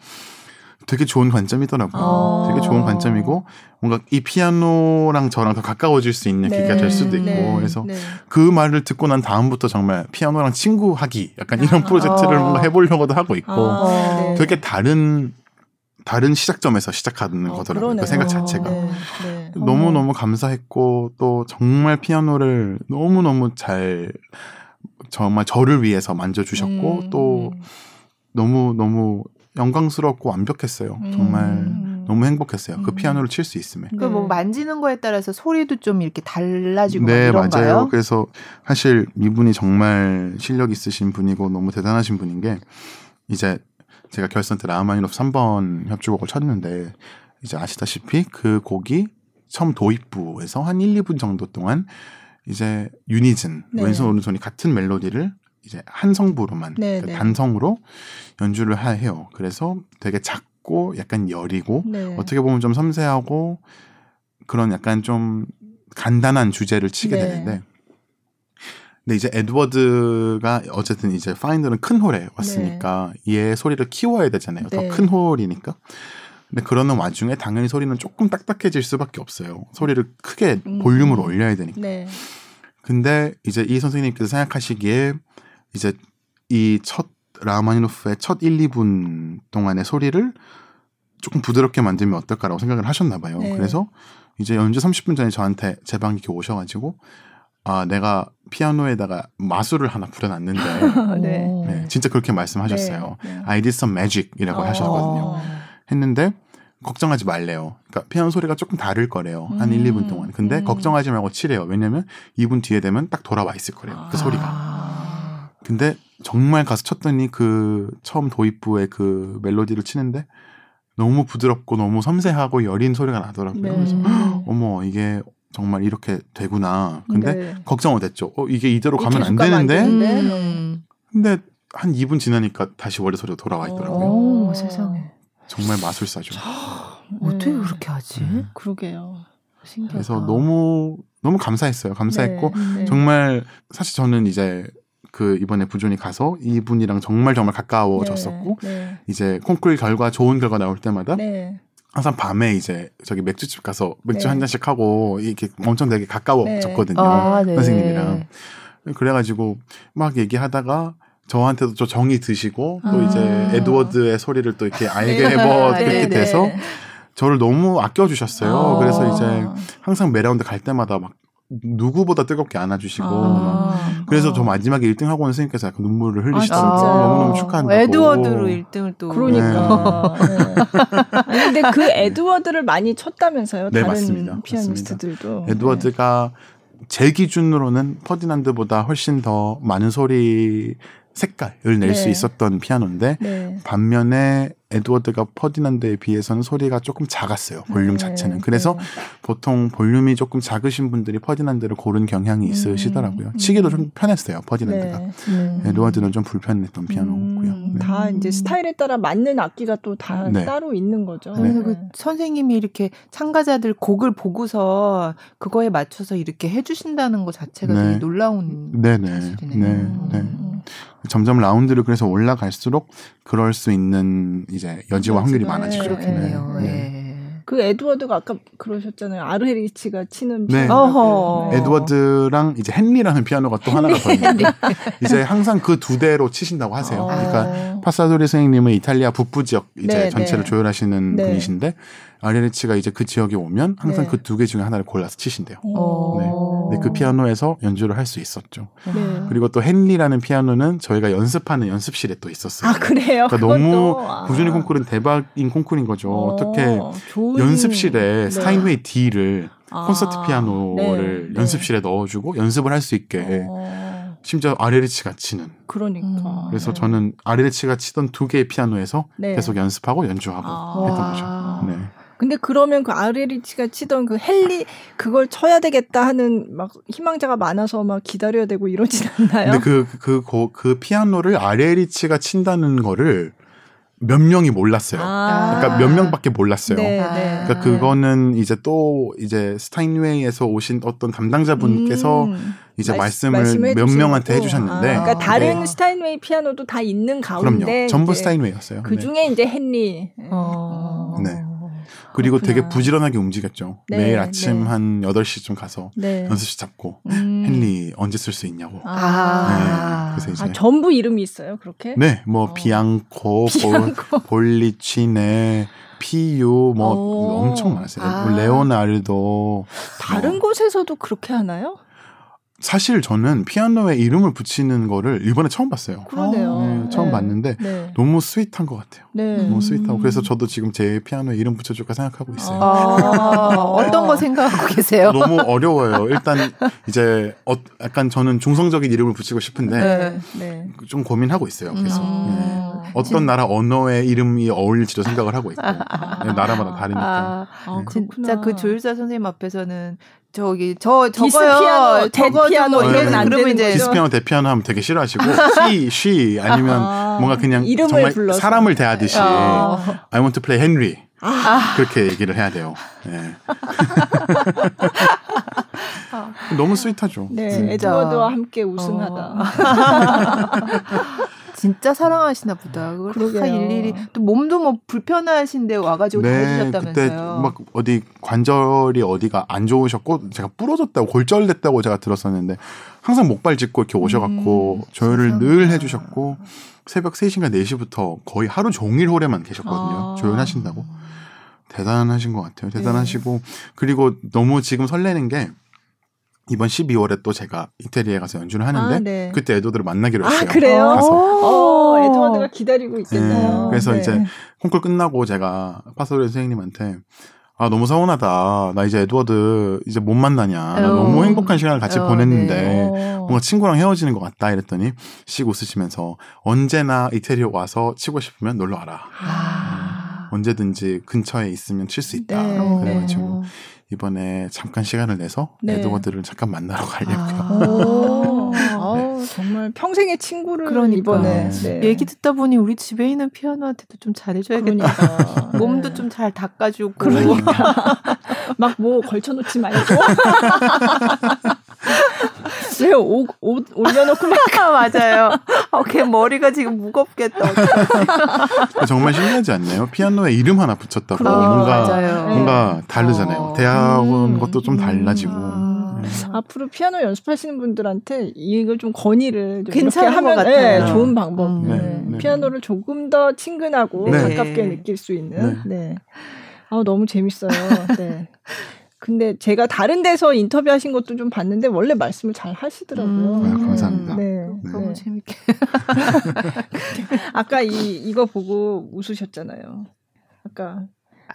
되게 좋은 관점이더라고요. 아. 되게 좋은 관점이고 뭔가 이 피아노랑 저랑 더 가까워질 수 있는 네. 계기가 될 수도 있고 네. 그래서 네. 그 말을 듣고 난 다음부터 정말 피아노랑 친구하기 약간 이런 아. 프로젝트를 뭔가 해보려고도 하고 있고 아, 네. 되게 다른 다른 시작점에서 시작하는 어, 거더라고요. 그. 생각 자체가. 네. 네. 너무 너무 감사했고 또 정말 피아노를 너무 너무 잘 정말 저를 위해서 만져주셨고 음. 또 너무 너무 영광스럽고 완벽했어요. 정말 음. 너무 행복했어요. 그 음. 피아노를 칠 수 있음에. 그뭐 네. 만지는 거에 따라서 소리도 좀 이렇게 달라지고 네막 이런가요? 맞아요. 그래서 사실 이분이 정말 실력 있으신 분이고 너무 대단하신 분인 게 이제 제가 결선 때 라마니노프 3번 협주곡을 쳤는데 이제 아시다시피 그 곡이 처음 도입부에서 한 1, 2분 정도 동안 이제 유니즌 네. 왼손 오른손이 같은 멜로디를 이제 한 성부로만 네, 네. 단성으로 연주를 하- 해요. 그래서 되게 작고 약간 여리고 네. 어떻게 보면 좀 섬세하고 그런 약간 좀 간단한 주제를 치게 네. 되는데 근데 이제 에드워드가 어쨌든 이제 파인더는 큰 홀에 왔으니까 얘 소리를 키워야 되잖아요. 네. 더큰 홀이니까. 근데 그러는 와중에 당연히 소리는 조금 딱딱해질 수밖에 없어요. 소리를 크게 음. 볼륨을 올려야 되니까. 네. 근데 이제 이 선생님께서 생각하시기에 이제 이 첫 라마니노프의 첫 1, 2분 동안의 소리를 조금 부드럽게 만들면 어떨까라고 생각을 하셨나 봐요. 네. 그래서 이제 연주 30분 전에 저한테 제 방에 이렇게 오셔가지고 아 내가 피아노에다가 마술을 하나 부려놨는데 네. 오. 네, 진짜 그렇게 말씀하셨어요. 네. 네. I did some magic이라고 어. 하셨거든요. 했는데 걱정하지 말래요. 그러니까 피아노 소리가 조금 다를 거래요. 한 1, 2분 동안. 근데 음. 걱정하지 말고 치래요. 왜냐면 2분 뒤에 되면 딱 돌아와 있을 거래요. 그 소리가. 아. 근데 정말 가서 쳤더니 그 처음 도입부의 그 멜로디를 치는데 너무 부드럽고 너무 섬세하고 여린 소리가 나더라고요. 네. 그래서 음. 어머 이게 정말 이렇게 되구나. 근데 네. 걱정은 됐죠. 어 이게 이대로 가면 안 계속 가면 안 되는데. 되는데. 음. 근데 한 2분 지나니까 다시 원래 소리가 돌아와 있더라고요. 오, 세상에. 정말 마술사죠. 어떻게 네. 그렇게 하지? 음. 그러게요. 신기하다. 그래서 너무 너무 감사했어요. 감사했고 네. 네. 정말 사실 저는 이제 그 이번에 부존이 가서 이분이랑 정말 정말 가까워졌었고 네. 이제 콩쿨 결과 좋은 결과 나올 때마다 네. 항상 밤에 이제 저기 맥주집 가서 맥주 네. 한 잔씩 하고 이렇게 엄청 되게 가까워졌거든요 아, 네. 선생님이랑 그래가지고 막 얘기하다가 저한테도 좀 정이 드시고 또 아. 이제 에드워드의 소리를 또 이렇게 알게 네. 뭐 네, 그렇게 네. 돼서 저를 너무 아껴주셨어요. 아. 그래서 이제 항상 매라운드 갈 때마다 막 누구보다 뜨겁게 안아주시고 막 아. 그래서 저 마지막에 1등 하고 온 선생님께서 약간 눈물을 흘리시더라고요. 아? 너무너무 축하한다고. 에드워드로 1등을 또 그러니까. 네. 아니, 근데 그 에드워드를 많이 쳤다면서요? 네, 다른 맞습니다. 피아니스트들도. 에드워드가 제 기준으로는 퍼디난드보다 훨씬 더 많은 소리 색깔을 낼수 네. 있었던 피아노인데 네. 네. 반면에 에드워드가 퍼디난드에 비해서는 소리가 조금 작았어요. 볼륨 네, 자체는. 그래서 네. 보통 볼륨이 조금 작으신 분들이 퍼디난드를 고른 경향이 있으시더라고요. 음. 치기도 좀 편했어요. 퍼디난드가. 네. 음. 에드워드는 좀 불편했던 피아노고요. 음, 네. 다 이제 스타일에 따라 맞는 악기가 또다 네. 따로 있는 거죠. 그래서 네. 그 선생님이 이렇게 참가자들 곡을 보고서 그거에 맞춰서 이렇게 해주신다는 것 자체가 네. 되게 놀라운 네네. 사실이네요. 네, 음. 네. 점점 라운드를 그래서 올라갈수록 그럴 수 있는 이제 여지와 확률이 많아지죠. 네, 그렇겠네요. 네. 예. 그 에드워드가 아까 그러셨잖아요. 아르헤리치가 치는 네. 네. 에드워드랑 이제 헨리라는 피아노가 또 하나가 더 있는데 이제 항상 그 두 대로 치신다고 하세요. 어. 그러니까 파사도리 선생님은 이탈리아 북부 지역 이제 네, 전체를 네. 조율하시는 네. 분이신데 아레리치가 이제 그 지역에 오면 항상 네. 그두 개 중에 하나를 골라서 치신대요. 어. 네. 근데 그 피아노에서 연주를 할 수 있었죠. 네. 그리고 또 헨리라는 피아노는 저희가 연습하는 연습실에 또 있었어요. 아 그래요? 그러니까? 너무 아. 부준이 콩쿨은 대박인 콩쿨인 거죠. 어, 떻게 좋은- 연습실에 네. 스타인웨이 D를 아. 콘서트 피아노를 네, 네. 연습실에 넣어주고 연습을 할 수 있게 어, 심지어 아레리치가 치는 그러니까. 음. 그래서 네. 저는 아레리치가 치던 두 개의 피아노에서 네. 계속 연습하고 연주하고 아. 했던 와. 거죠. 네. 근데 그러면 그 아르헤리치가 치던 그 헨리 그걸 쳐야 되겠다 하는 막 희망자가 많아서 막 기다려야 되고 이러진 않나요? 근데 그, 그, 그, 그 피아노를 아레리치가 친다는 거를 몇 명이 몰랐어요. 아. 그러니까 몇 명밖에 몰랐어요. 네, 아. 네. 그러니까 그거는 이제 또 이제 스타인웨이에서 오신 어떤 담당자분께서 음. 이제 말- 말씀을 몇 명한테. 해주셨는데 아, 그러니까 다른 네. 스타인웨이 피아노도 다 있는 가운데 그럼요. 전부 스타인웨이였어요. 그 네. 중에 이제 헨리. 어. 네. 그리고 그렇구나. 되게 부지런하게 움직였죠. 네, 매일 아침 네. 한 8시쯤 가서 네. 연습실 잡고 음. 헨리 언제 쓸 수 있냐고. 아. 네. 그래서 이제 아, 전부 이름이 있어요, 그렇게? 네, 뭐 어. 비앙코, 비앙코. 볼, 볼리치네, 피유 뭐 오. 엄청 많았어요. 아. 레오나르도 다른 어. 곳에서도 그렇게 하나요? 사실 저는 피아노에 이름을 붙이는 거를 이번에 처음 봤어요. 그러네요. 네, 처음 봤는데 네. 너무 sweet한 것 같아요. 네. 너무 음. sweet하고 그래서 저도 지금 제 피아노에 이름 붙여줄까 생각하고 있어요. 아, 어떤 거 생각하고 계세요? 너무 어려워요. 일단 이제 어, 약간 저는 중성적인 이름을 붙이고 싶은데 네. 네. 좀 고민하고 있어요. 계속 음. 네. 어떤 나라 언어의 이름이 어울릴지도 생각을 하고 있고 네, 나라마다 다르니까. 아, 아, 진짜. 그 조율사 선생님 앞에서는 저기 저 this 저거요. 피아노, that 저거 피아노 좀 이러면 안 그러면 되는 이제 거죠? this piano that piano 하면 되게 싫어하시고 she, she 아니면 아, 뭔가 그냥 이름을 정말 불러서. 사람을 대하듯이 어. I want to play Henry 아, 그렇게 얘기를 해야 돼요. 네. 너무 스윗하죠. 네. 에드워드와 함께 우승하다. 진짜 사랑하시나 보다. 그걸 다 그러게요. 일일이 또 몸도 뭐 불편하신데 와가지고 다 네, 해주셨다면서요. 그때 막 어디 관절이 어디가 안 좋으셨고 제가 부러졌다고 골절됐다고 제가 들었었는데 항상 목발 짚고 이렇게 오셔갖고 음, 조율을 세상에. 늘 해주셨고 새벽 3시인가 4시부터 거의 하루 종일 홀에만 계셨거든요. 아. 조율하신다고. 대단하신 것 같아요. 네. 대단하시고 그리고 너무 지금 설레는 게 이번 12월에 또 제가 이태리에 가서 연주를 하는데 아, 네. 그때 에도드를 만나기로 했어요. 아, 그래요? 가서. 어, 에드워드가 기다리고 있겠네요. 네, 그래서 네. 이제 콩쿨 끝나고 제가 파소리 선생님한테 아 너무 서운하다. 나 이제 에드워드 이제 못 만나냐. 나 어. 너무 행복한 시간을 같이 어, 보냈는데 네. 어. 뭔가 친구랑 헤어지는 것 같다 이랬더니 씩 웃으시면서 언제나 이태리 와서 치고 싶으면 놀러 와라. 아. 언제든지 근처에 있으면 칠 수 있다. 네. 어. 그래가지고 이번에 잠깐 시간을 내서 네. 에드워드를 잠깐 만나러 가려고요. 아. 오, 아우, 정말 평생의 친구를 그러니까. 이번에 네. 얘기 듣다 보니 우리 집에 있는 피아노한테도 좀 잘해줘야겠다. 그러니까. 몸도 네. 좀잘 닦아주고. 그러니까 막 뭐 걸쳐놓지 말고 왜 옷, 옷 올려놓고 막 맞아요. 어, 걔 머리가 지금 무겁겠다. 정말 신기하지 않나요? 피아노에 이름 하나 붙였다고 그러니까. 뭔가 맞아요. 뭔가 다르잖아요. 어. 대학원 음, 것도 좀 음. 달라지고. 아. 네. 앞으로 피아노 연습하시는 분들한테 이걸 좀 건의를 좀 괜찮은 이렇게 것 하면 같아요. 네, 좋은 방법. 음. 네. 네, 네. 피아노를 조금 더 친근하고 네. 가깝게 느낄 수 있는. 네. 아 너무 재밌어요. 네. 근데 제가 다른 데서 인터뷰하신 것도 좀 봤는데 원래 말씀을 잘 하시더라고요. 음. 아, 감사합니다. 네. 너무 네. 재밌게. 아까 이 이거 보고 웃으셨잖아요. 아까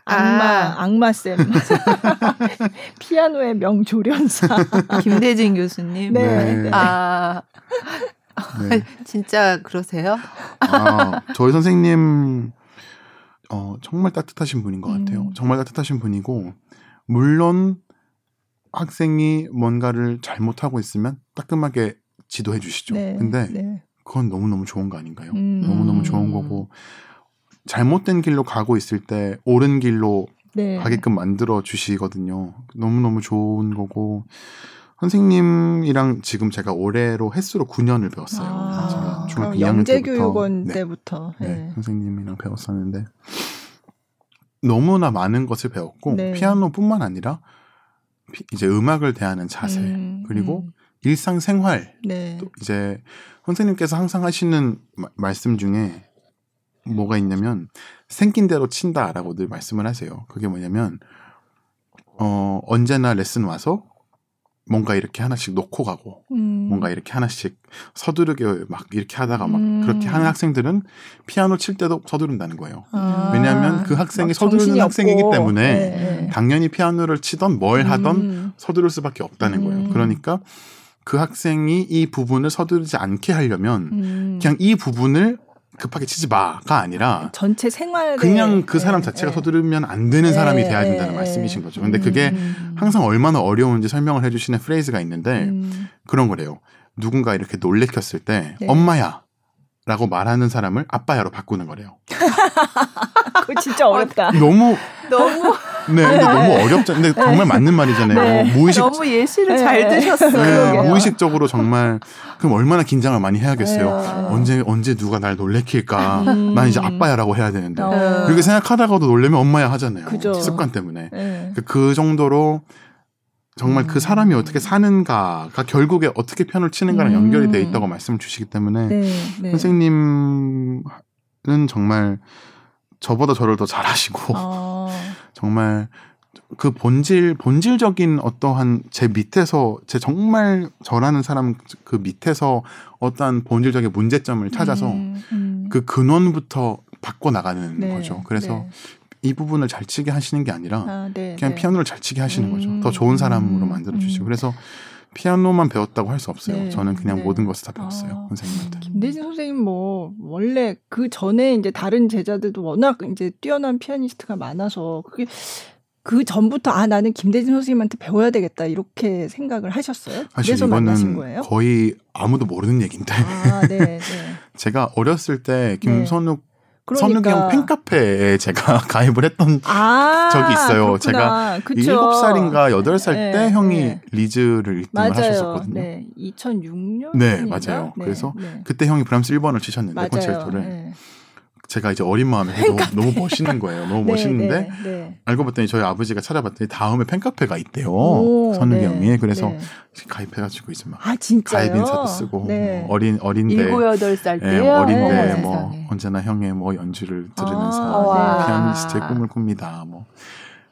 아. 악마 악마 쌤 피아노의 명조련사. 김대진 교수님. 네. 네. 아 네. 진짜 그러세요? 아, 저희 선생님 어, 정말 따뜻하신 분인 것 같아요. 음. 정말 따뜻하신 분이고 물론 학생이 뭔가를 잘못하고 있으면 따끔하게 지도해 주시죠. 네. 근데 네. 그건 너무너무 좋은 거 아닌가요? 음. 너무너무 좋은 거고 잘못된 길로 가고 있을 때 옳은 길로 네. 가게끔 만들어 주시거든요. 너무너무 좋은 거고 선생님이랑 지금 제가 올해로 횟수로 9년을 배웠어요. 아, 제가 중학교 그럼 2학년 영재교육원 때부터. 네. 때부터. 네, 네. 선생님이랑 배웠었는데 너무나 많은 것을 배웠고 네. 피아노뿐만 아니라 피- 이제 음악을 대하는 자세 음, 그리고 음. 일상생활 네. 또 이제 선생님께서 항상 하시는 마- 말씀 중에 뭐가 있냐면 생긴 대로 친다라고 늘 말씀을 하세요. 그게 뭐냐면 어 언제나 레슨 와서 뭔가 이렇게 하나씩 놓고 가고 음. 뭔가 이렇게 하나씩 서두르게 막 이렇게 하다가 막 음. 그렇게 하는 학생들은 피아노 칠 때도 서두른다는 거예요. 아, 왜냐하면 그 학생이 막 서두르는 학생이기. 때문에 네. 당연히 피아노를 치던 뭘 하던 음. 서두를 수밖에 없다는 거예요. 음. 그러니까 그 학생이 이 부분을 서두르지 않게 하려면 음. 그냥 이 부분을 급하게 치지 마가 아니라 전체 생활 그냥 그 사람 자체가 서두르면 안 되는 네, 사람이 돼야 네, 된다는 네. 말씀이신 거죠. 근데 그게 음. 항상 얼마나 어려운지 설명을 해주시는 프레이즈가 있는데 음. 그런 거래요. 누군가 이렇게 놀래켰을 때 네. 엄마야 라고 말하는 사람을 아빠야로 바꾸는 거래요. 그거 진짜 어렵다. 너무 너무 네, 근데 너무 어렵죠. 근데 정말 맞는 말이잖아요. 네. 무의식 너무 예시를 네. 잘 드셨어요. 네. 무의식적으로 정말 그럼 얼마나 긴장을 많이 해야겠어요. 네. 언제 언제 누가 날 놀래킬까? 음. 난 이제 아빠야라고 해야 되는데 어. 그렇게 생각하다가도 놀래면 엄마야 하잖아요. 그죠. 습관 때문에 네. 그- 그 정도로 정말 그 사람이 어떻게 사는가가 결국에 어떻게 편을 치는가랑 음. 연결이 돼 있다고 말씀을 주시기 때문에 네. 네. 선생님은 정말 저보다 저를 더 잘하시고 아. 정말 그 본질 본질적인 어떠한 제 밑에서 제 정말 저라는 사람 그 밑에서 어떠한 본질적인 문제점을 찾아서 음, 음. 그 근원부터 바꿔 나가는 네, 거죠. 그래서 네. 이 부분을 잘 치게 하시는 게 아니라 아, 네, 그냥 네. 피아노를 잘 치게 하시는 음, 거죠. 더 좋은 사람으로 음, 만들어 주시고 음. 그래서 피아노만 배웠다고 할 수 없어요. 네, 저는 그냥 네. 모든 것을 다 배웠어요. 아. 선생님한테. 김대진 선생님 뭐 원래 그 전에 이제 다른 제자들도 워낙 이제 뛰어난 피아니스트가 많아서 그게 그 전부터 아 나는 김대진 선생님한테 배워야 되겠다 이렇게 생각을 하셨어요? 사실 그래서 만나신 이거는 거예요? 거의 아무도 모르는 얘기인데 아, 네, 네. 제가 어렸을 때 김선욱 그러니까 형 팬카페에 제가 가입을 했던 아, 적이 있어요. 그렇구나. 제가 그쵸. 일곱 살인가 여덟 살때 네, 형이 네. 리즈를 1등을 맞아요. 하셨었거든요. 네, 2006년. 네, 맞아요. 그래서 그때 형이 브람스 1번을 치셨는데. 콘체르토를 네. 제가 이제 어린 마음에 너무, 너무 멋있는 거예요. 너무 네, 멋있는데 네, 네. 알고 봤더니 저희 아버지가 찾아봤더니 다음에 팬카페가 있대요. 오, 선욱이 네, 그래서 네. 가입해가지고 이제 막 아? 가입 인사도 쓰고 네. 뭐 어린 어린데 일곱 여덟 살 예, 때요. 어린데 어, 뭐 세상에. 언제나 형의 뭐 연주를 들으면서 아. 피아니스트의 꿈을 꿉니다. 뭐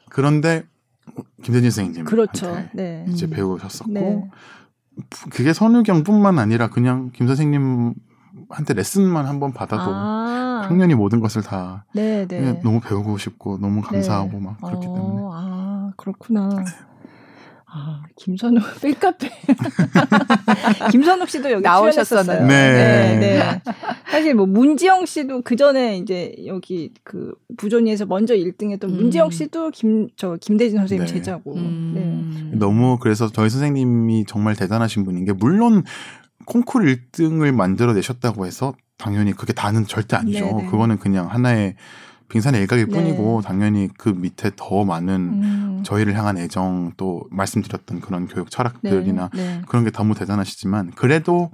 그런데 김대진 선생님 그렇죠. 네. 이제 음. 배우셨었고 네. 그게 선우경뿐만 아니라 그냥 김 선생님 한테 레슨만 한 번 받아도 아, 학년이 모든 것을 다 네, 네. 너무 배우고 싶고 너무 감사하고 네. 막 그렇기 어, 때문에 아, 그렇구나. 아, 김선욱 팬카페. 김선욱 씨도 여기 나오셨었나요? 출연했었어요. 네. 네. 사실 뭐 문지영 씨도 그 전에 이제 여기 그 부조니에서 먼저 1등했던 음. 문지영 씨도 김 저 김대진 선생님 네. 제자고. 네. 음. 너무 그래서 저희 선생님이 정말 대단하신 분인 게 물론 콩쿠르 1등을 만들어 내셨다고 해서 당연히 그게 다는 절대 아니죠. 네네. 그거는 그냥 하나의 빙산의 일각일 네. 뿐이고 당연히 그 밑에 더 많은 음. 저희를 향한 애정 또 말씀드렸던 그런 교육 철학들이나 네. 네. 그런 게 너무 대단하시지만 그래도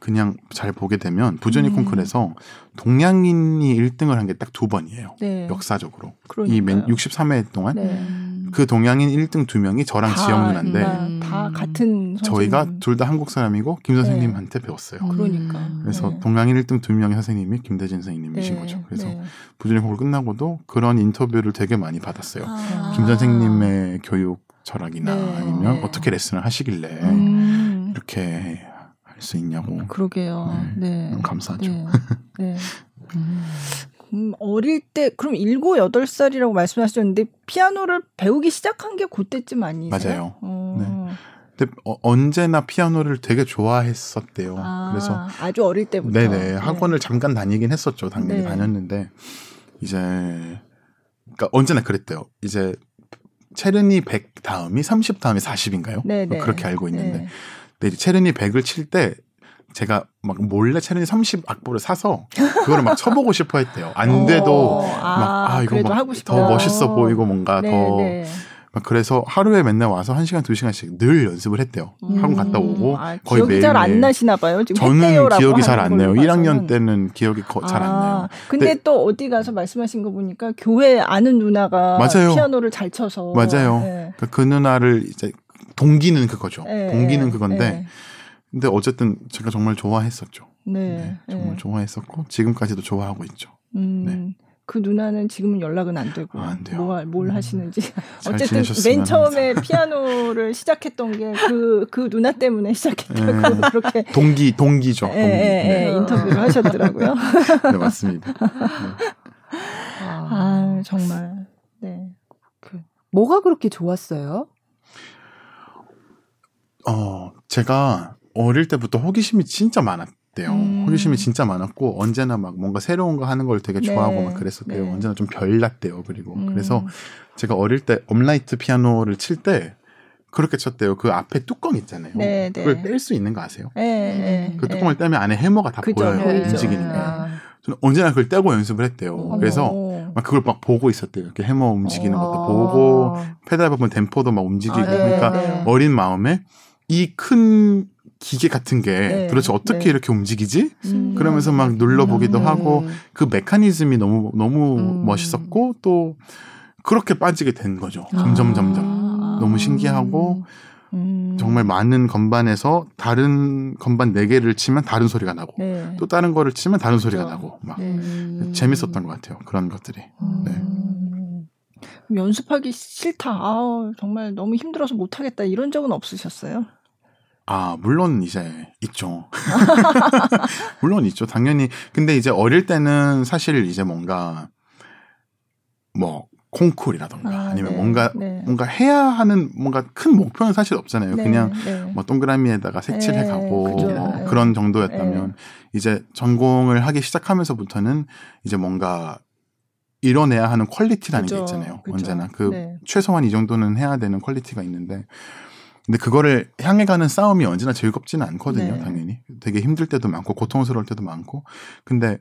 그냥 잘 보게 되면 부조니 음. 콩쿨에서 동양인이 1등을 한 게 딱 두 번이에요. 네. 역사적으로. 그러니까요. 이 63회 동안 네. 음. 그 동양인 1등 두 명이 저랑 다, 지영 누나인데 다, 음. 다 같은 저희가 선생님. 둘다 한국 사람이고 김 선생님한테 배웠어요. 그러니까. 그래서 네. 동양인 1등 두 명의 선생님이 김대진 선생님이신 네, 거죠. 그래서 네. 부조니 콩쿨 끝나고도 그런 인터뷰를 되게 많이 받았어요. 아. 김 선생님의 교육 철학이나 네. 아니면 네. 어떻게 레슨을 하시길래 음, 이렇게 할 수 있냐고 그러게요. 네. 너무 감사하죠. 네. 네. 음. 음, 어릴 때 그럼 일곱 여덟 살이라고 말씀하셨는데 피아노를 배우기 시작한 게 그때쯤 아니세요? 맞아요. 어. 근데 어, 언제나 피아노를 되게 좋아했었대요. 아, 그래서 아주 어릴 때부터. 네네 학원을 잠깐 다니긴 했었죠. 당연히 네. 다녔는데 이제 그러니까 언제나 그랬대요. 이제 체르니 100 다음이 30 다음이 40인가요? 네네. 그렇게 알고 있는데 네. 근데 체르니 100을 칠 때 제가 막 몰래 체르니 30 악보를 사서 그거를 막 쳐보고 싶어 했대요. 안 돼도 어, 막아 이거 그래도 막. 더 멋있어 보이고 뭔가 네, 더 네. 막 그래서 하루에 맨날 와서 1시간 2시간씩 늘 연습을 했대요. 학원 갔다 오고 아, 거의 기억이 잘 안. 나시나 봐요. 지금 저는 기억이 잘 안 나요. 걸로 1학년 봐서는. 때는 기억이 거- 잘안 아, 나요. 근데 네. 또 어디 가서 말씀하신 거 보니까 교회 아는 누나가 맞아요. 피아노를 잘 쳐서 맞아요. 네. 그러니까 그 누나를 이제 동기는 그거죠. 네, 동기는 네, 그건데 근데 어쨌든 제가 정말 좋아했었죠. 네, 네, 네, 정말 네. 좋아했었고 지금까지도 좋아하고 있죠. 음, 네. 그 누나는 지금은 연락은 안 되고 아, 안 돼요. 뭐, 뭘 음. 하시는지 잘 어쨌든 맨 처음에 피아노를 시작했던 게그그 누나 때문에 시작했다고 네. 그렇게 동기 동기죠. 예, 동기. 예, 네. 예, 인터뷰를 하셨더라고요. 네, 맞습니다. 네. 아 정말 네. 뭐가 그렇게 좋았어요? 어, 제가 어릴 때부터 호기심이 진짜 많았대요. 음. 호기심이 진짜 많았고 언제나 막 뭔가 새로운 거 하는 걸 되게 좋아하고 네. 막 그랬었대요. 네. 언제나 좀 별났대요. 그리고 음. 그래서 제가 어릴 때 업라이트 피아노를 칠 때 그렇게 쳤대요. 그 앞에 뚜껑 있잖아요. 네, 네. 그걸 뺄수 있는 거 아세요? 예, 예, 그 예. 뚜껑을 떼면 안에 해머가 다 그죠, 보여요. 게. 아. 저는 언제나 그걸 떼고 연습을 했대요. 어머. 그래서 막 그걸 막 보고 있었대요. 이렇게 해머 움직이는 어. 것도 보고 페달 밟으면 댐퍼도 막 움직이고 아, 네, 그러니까 네. 어린 마음에 이 큰 기계 같은 게 네, 도대체 어떻게 네. 이렇게 움직이지? 음. 그러면서 막 눌러보기도 음. 하고 그 메커니즘이 너무 너무 음. 멋있었고 또 그렇게 빠지게 된 거죠. 점점 아. 점점 너무 신기하고 음. 정말 많은 건반에서 다른 건반 네 개를 치면 다른 소리가 나고 네. 또 다른 거를 치면 다른 소리가 그죠. 나고 막 네. 음. 재밌었던 것 같아요. 그런 것들이. 네. 음. 연습하기 싫다. 아 정말 너무 힘들어서 못하겠다. 이런 적은 없으셨어요? 아, 물론 이제 있죠. 물론 있죠. 당연히. 근데 이제 어릴 때는 사실 이제 뭔가 뭐 콩쿨이라던가 아, 아, 니면 네. 뭔가 네. 뭔가 해야 하는 뭔가 큰 목표는 사실 없잖아요. 네, 그냥 네. 뭐 동그라미에다가 색칠해 네, 가고. 뭐 네. 그런 정도였다면 이제 전공을 하기 시작하면서부터는 이제 뭔가 이뤄내야 하는 quality라는 그죠, 게 있잖아요. 그죠. 언제나 그 네. 최소한 이 정도는 해야 되는 quality가 있는데 근데 그거를 향해 가는 싸움이 언제나 즐겁지는 않거든요. 네. 당연히 되게 힘들 때도 많고 고통스러울 때도 많고 근데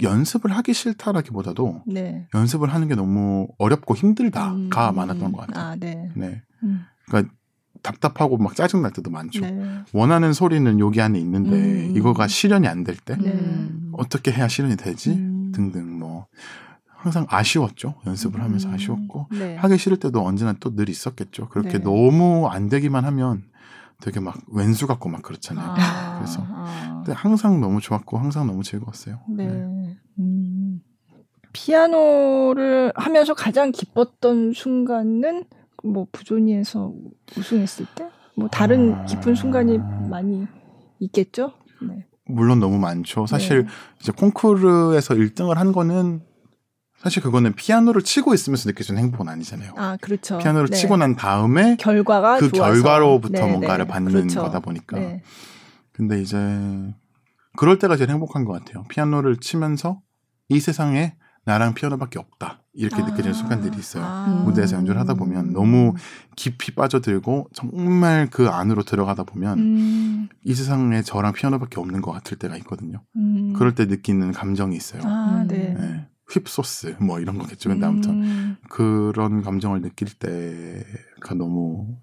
연습을 하기 싫다라기보다도 네. 연습을 하는 게 너무 어렵고 힘들다가 음, 많았던 것 같아요. 아, 네. 네, 음, 그러니까 답답하고 막 짜증 날 때도 많죠. 네. 원하는 소리는 여기 안에 있는데 음. 이거가 실현이 안 될때 네. 음. 어떻게 해야 실현이 되지 음. 등등 뭐 항상 아쉬웠죠. 연습을 하면서 음, 아쉬웠고 네. 하기 싫을 때도 언제나 또 늘 있었겠죠. 그렇게 네. 너무 안 되기만 하면 되게 막 왼수 같고 막 그렇잖아요. 아, 그래서 아. 근데 항상 너무 좋았고 항상 너무 즐거웠어요. 네. 네. 음. 피아노를 하면서 가장 기뻤던 순간은 뭐 부조니에서 우승했을 때? 뭐 다른 아. 기쁜 순간이 많이 있겠죠? 네. 물론 너무 많죠. 사실 네. 이제 콩쿠르에서 1등을 한 거는 사실 그거는 피아노를 치고 있으면서 느껴지는 행복은 아니잖아요. 아, 그렇죠. 피아노를 네. 치고 난 다음에 결과가 그 좋아서. 결과로부터 네, 뭔가를 네. 받는 그렇죠. 거다 보니까. 네. 근데 이제 그럴 때가 제일 행복한 것 같아요. 피아노를 치면서 이 세상에 나랑 피아노밖에 없다 이렇게 느껴지는 순간들이 있어요. 아. 무대에서 연주를 하다 보면 너무 깊이 빠져들고 정말 그 안으로 들어가다 보면 음, 이 세상에 저랑 피아노밖에 없는 것 같을 때가 있거든요. 음. 그럴 때 느끼는 감정이 있어요. 아, 음. 네. 네. 휩소스 뭐 이런 거겠죠. 근데 아무튼 음. 그런 감정을 느낄 때가 너무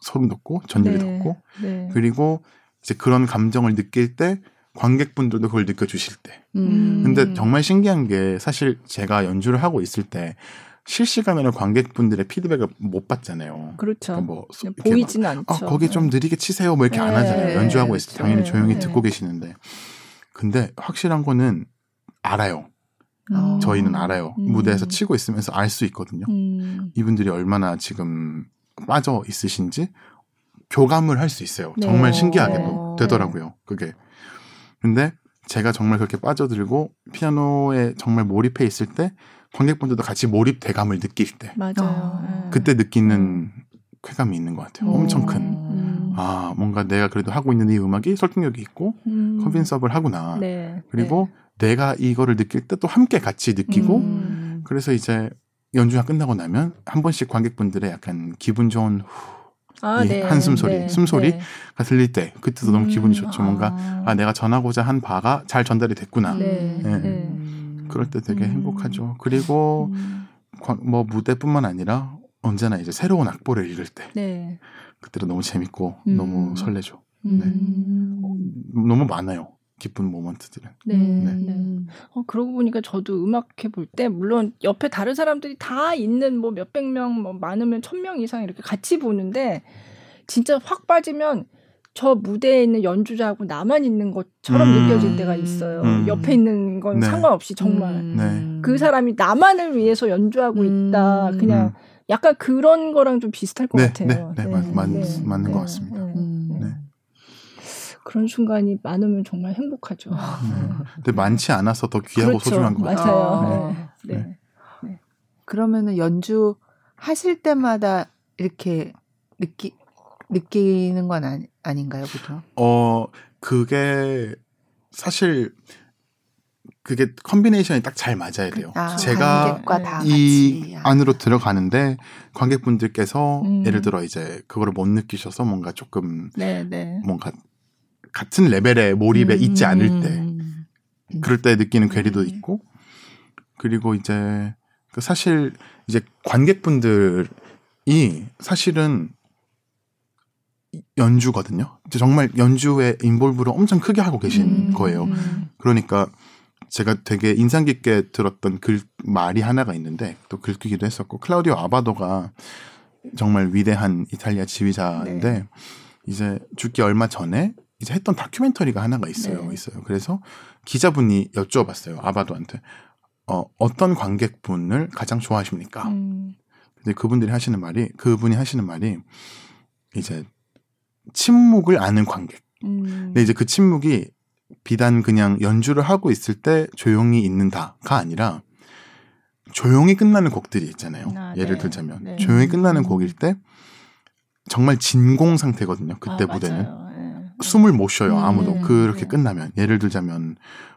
소름 돋고 전율이 네. 돋고 네. 그리고 이제 그런 감정을 느낄 때 관객분들도 그걸 느껴주실 때. 음. 근데 정말 신기한 게 사실 제가 연주를 하고 있을 때 실시간으로 관객분들의 피드백을 못 받잖아요. 그렇죠. 그러니까 뭐 보이지는 않죠. 막, 어, 거기 좀 느리게 치세요. 뭐 이렇게 안 네, 하잖아요. 연주하고 있을 때 당연히 네, 조용히 네. 듣고 계시는데. 근데 확실한 거는 알아요. 음. 저희는 알아요. 음. 무대에서 치고 있으면서 알 수 있거든요. 음. 이분들이 얼마나 지금 빠져 있으신지 교감을 할 수 있어요. 네. 정말 어. 신기하게도 되더라고요. 그게. 근데 제가 정말 그렇게 빠져들고 피아노에 정말 몰입해 있을 때 관객분들도 같이 몰입 대감을 느낄 때 맞아요. 어. 네. 그때 느끼는 쾌감이 있는 것 같아요. 음. 엄청 큰. 음. 아 뭔가 내가 그래도 하고 있는 이 음악이 설득력이 있고 음. 컨빈서블 하구나. 네. 그리고 내가 이거를 느낄 때 또 함께 같이 느끼고 음. 그래서 이제 연주가 끝나고 나면 한 번씩 관객분들의 약간 기분 좋은 아, 이 한숨 소리, 숨소리? 네. 가 들릴 때 그때도 너무 음, 기분이 좋죠. 아. 뭔가 아 내가 전하고자 한 바가 잘 전달이 됐구나. 네. 네. 네. 그럴 때 되게 음. 행복하죠. 그리고 음. 관- 뭐 무대뿐만 아니라 언제나 이제 새로운 악보를 읽을 때 네. 그때도 너무 재밌고 음. 너무 설레죠. 음. 너무 많아요. 기쁜 모먼트들은. 네. 네. 네. 어, 그러고 보니까 저도 음악 해 볼 때, 물론 옆에 다른 사람들이 다 있는 뭐 몇백 명, 뭐 많으면 천 명 이상 이렇게 같이 보는데, 진짜 확 빠지면 저 무대에 있는 연주자하고 나만 있는 것처럼 음. 느껴질 때가 있어요. 음. 옆에 있는 건 네. 상관없이 정말. 음. 네. 그 사람이 나만을 위해서 연주하고 음. 있다. 그냥 음. 약간 그런 거랑 좀 비슷할 것 네, 같아요. 네, 네, 맞- 맞- 맞는 것 같습니다. 음. 네. 그런 순간이 많으면 정말 행복하죠. 네. 근데 많지 않아서 더 귀하고 그렇죠. 소중한 것 같아요. 맞아요. 어. 네. 네. 그러면은 연주 하실 때마다 이렇게 느끼 느끼는 건 아니, 아닌가요, 보통? 어, 그게 사실 그게 컨비네이션이 딱 잘 맞아야 돼요. 아, 제가 네. 다 이. 아. 안으로 들어가는데 관객분들께서 음. 예를 들어 이제 그거를 못 느끼셔서 뭔가 조금 네, 네. 뭔가 같은 레벨의 몰입에 음. 있지 않을 때 음. 그럴 때 느끼는 괴리도 음. 있고 그리고 이제 그 사실 이제 관객분들이 사실은 연주거든요. 이제 정말 연주에 인볼브를 엄청 크게 하고 계신 음. 거예요. 음. 그러니까 제가 되게 인상 깊게 들었던 글 말이 하나가 있는데 또 긁기도 했었고 클라우디오 아바도가 정말 위대한 이탈리아 지휘자인데 네. 이제 죽기 얼마 전에 이제 했던 다큐멘터리가 하나가 있어요. 네. 있어요. 그래서 기자분이 여쭈어봤어요. 아바도한테 어, 어떤 관객분을 가장 좋아하십니까? 음. 근데 그분들이 하시는 말이 그분이 하시는 말이 이제 침묵을 아는 관객. 음. 근데 이제 그 침묵이 비단 그냥 연주를 하고 있을 때 조용히 있는다가 아니라 조용히 끝나는 곡들이 있잖아요. 아, 예를 네. 들자면 네. 조용히 끝나는 곡일 때 정말 진공 상태거든요. 그때 아, 무대는 맞아요. 네. 숨을 못 쉬어요. 음, 아무도 네. 그렇게 네. 끝나면 예를 들자면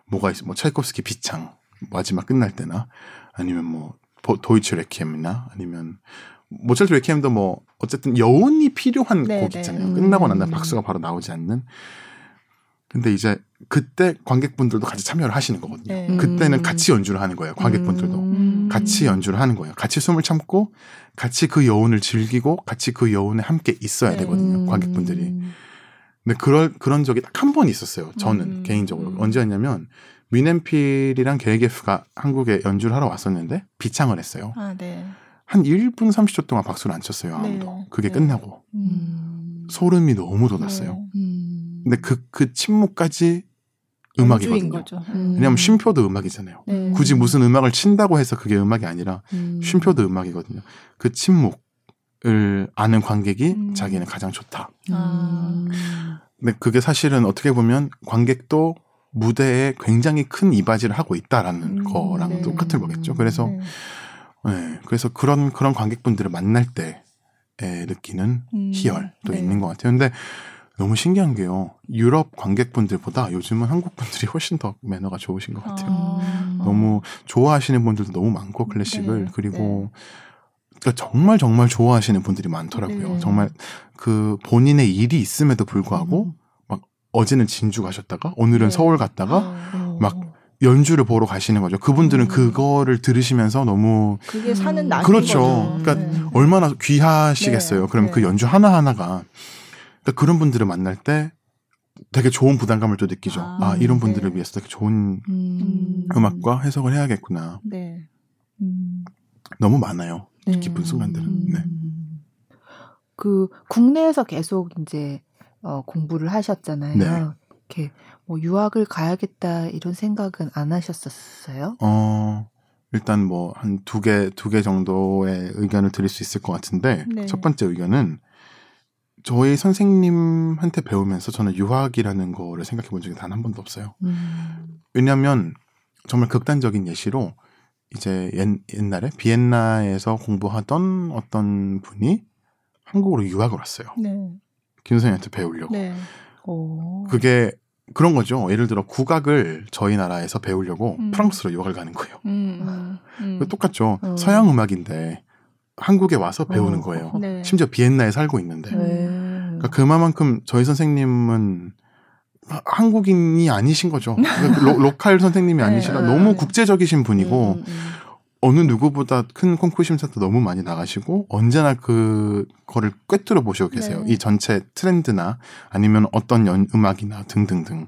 뭐가 있어? 뭐 차이콥스키 비창 마지막 끝날 때나 아니면 뭐 보- 도이치 레퀴엠이나 아니면 모차르트 레퀴엠도 뭐 어쨌든 여운이 필요한 네, 곡 네. 있잖아요. 음. 끝나고 난 다음 박수가 바로 나오지 않는. 근데 이제 그때 관객분들도 같이 참여를 하시는 거거든요. 네. 음. 그때는 같이 연주를 하는 거예요. 관객분들도 음. 같이 연주를 하는 거예요. 같이 숨을 참고 같이 그 여운을 즐기고 같이 그 여운에 함께 있어야 네. 되거든요. 음. 관객분들이. 근데 그럴 그런 적이 딱 한 번 있었어요. 저는 음. 개인적으로 음. 언제였냐면 위넨필이랑 게르게프가 한국에 연주를 하러 왔었는데 비창을 했어요. 아, 네. 한 1분 30초 동안 박수를 안 쳤어요. 아무도. 네. 그게 네. 끝나고 음. 소름이 너무 돋았어요. 네. 음. 근데 그그 침묵까지 음악이거든요. 거죠. 음. 왜냐하면 쉼표도 음악이잖아요. 네. 굳이 무슨 음악을 친다고 해서 그게 음악이 아니라 음. 쉼표도 음악이거든요. 그 침묵 을 아는 관객이 음. 자기는 가장 좋다. 음. 근데 그게 사실은 어떻게 보면 관객도 무대에 굉장히 큰 이바지를 하고 있다라는 음, 거랑 네. 똑같은 거겠죠. 그래서 네. 네, 그래서 그런 그런 관객분들을 만날 때 에, 느끼는 음. 희열도 네. 있는 것 같아요. 근데 너무 신기한 게요. 유럽 관객분들보다 요즘은 한국 분들이 훨씬 더 매너가 좋으신 것 같아요. 아. 너무 좋아하시는 분들도 너무 많고 클래식을 네, 그리고 그러니까 정말 정말 좋아하시는 분들이 많더라고요. 네. 정말 그 본인의 일이 있음에도 불구하고 음. 막 어제는 진주 가셨다가 오늘은 네. 서울 갔다가 아. 막 연주를 보러 가시는 거죠. 그분들은 음. 그거를 들으시면서 너무 그게 사는 음. 낙인 그렇죠. 거죠. 그러니까 네. 얼마나 귀하시겠어요. 네, 그럼 네. 그 연주 하나 하나가 그러니까 그런 분들을 만날 때 되게 좋은 부담감을 또 느끼죠. 아, 아, 이런 네. 분들을 위해서 되게 좋은 음. 음악과 해석을 해야겠구나. 네. 음. 너무 많아요. 네. 기쁜 순간들은. 음. 네. 그 국내에서 계속 이제 어, 공부를 하셨잖아요. 네. 이렇게 뭐 유학을 가야겠다 이런 생각은 안 하셨었어요? 어, 일단 뭐 한 두 개, 두 개 정도의 의견을 드릴 수 있을 것 같은데, 네. 첫 번째 의견은 저희 선생님한테 배우면서 저는 유학이라는 거를 생각해 본 적이 단 한 번도 없어요. 음. 왜냐하면 정말 극단적인 예시로 이제 옛, 옛날에 비엔나에서 공부하던 어떤 분이 한국으로 유학을 왔어요. 네. 김 선생님한테 배우려고. 네. 오. 그게 그런 거죠. 예를 들어 국악을 저희 나라에서 배우려고 음. 프랑스로 유학을 가는 거예요. 음, 음, 음. 그 똑같죠. 어. 서양 음악인데 한국에 와서 배우는 어. 거예요. 네. 심지어 비엔나에 살고 있는데. 네. 그러니까 그만큼 저희 선생님은 하- 한국인이 아니신 거죠. 그러니까 로, 로컬 선생님이 네. 아니시라 네. 너무 국제적이신 분이고 음, 음. 어느 누구보다 큰 콩쿠르 심사도 너무 많이 나가시고 언제나 그 거를 꿰뚫어 보시고 계세요. 네. 이 전체 트렌드나 아니면 어떤 연, 음악이나 등등등.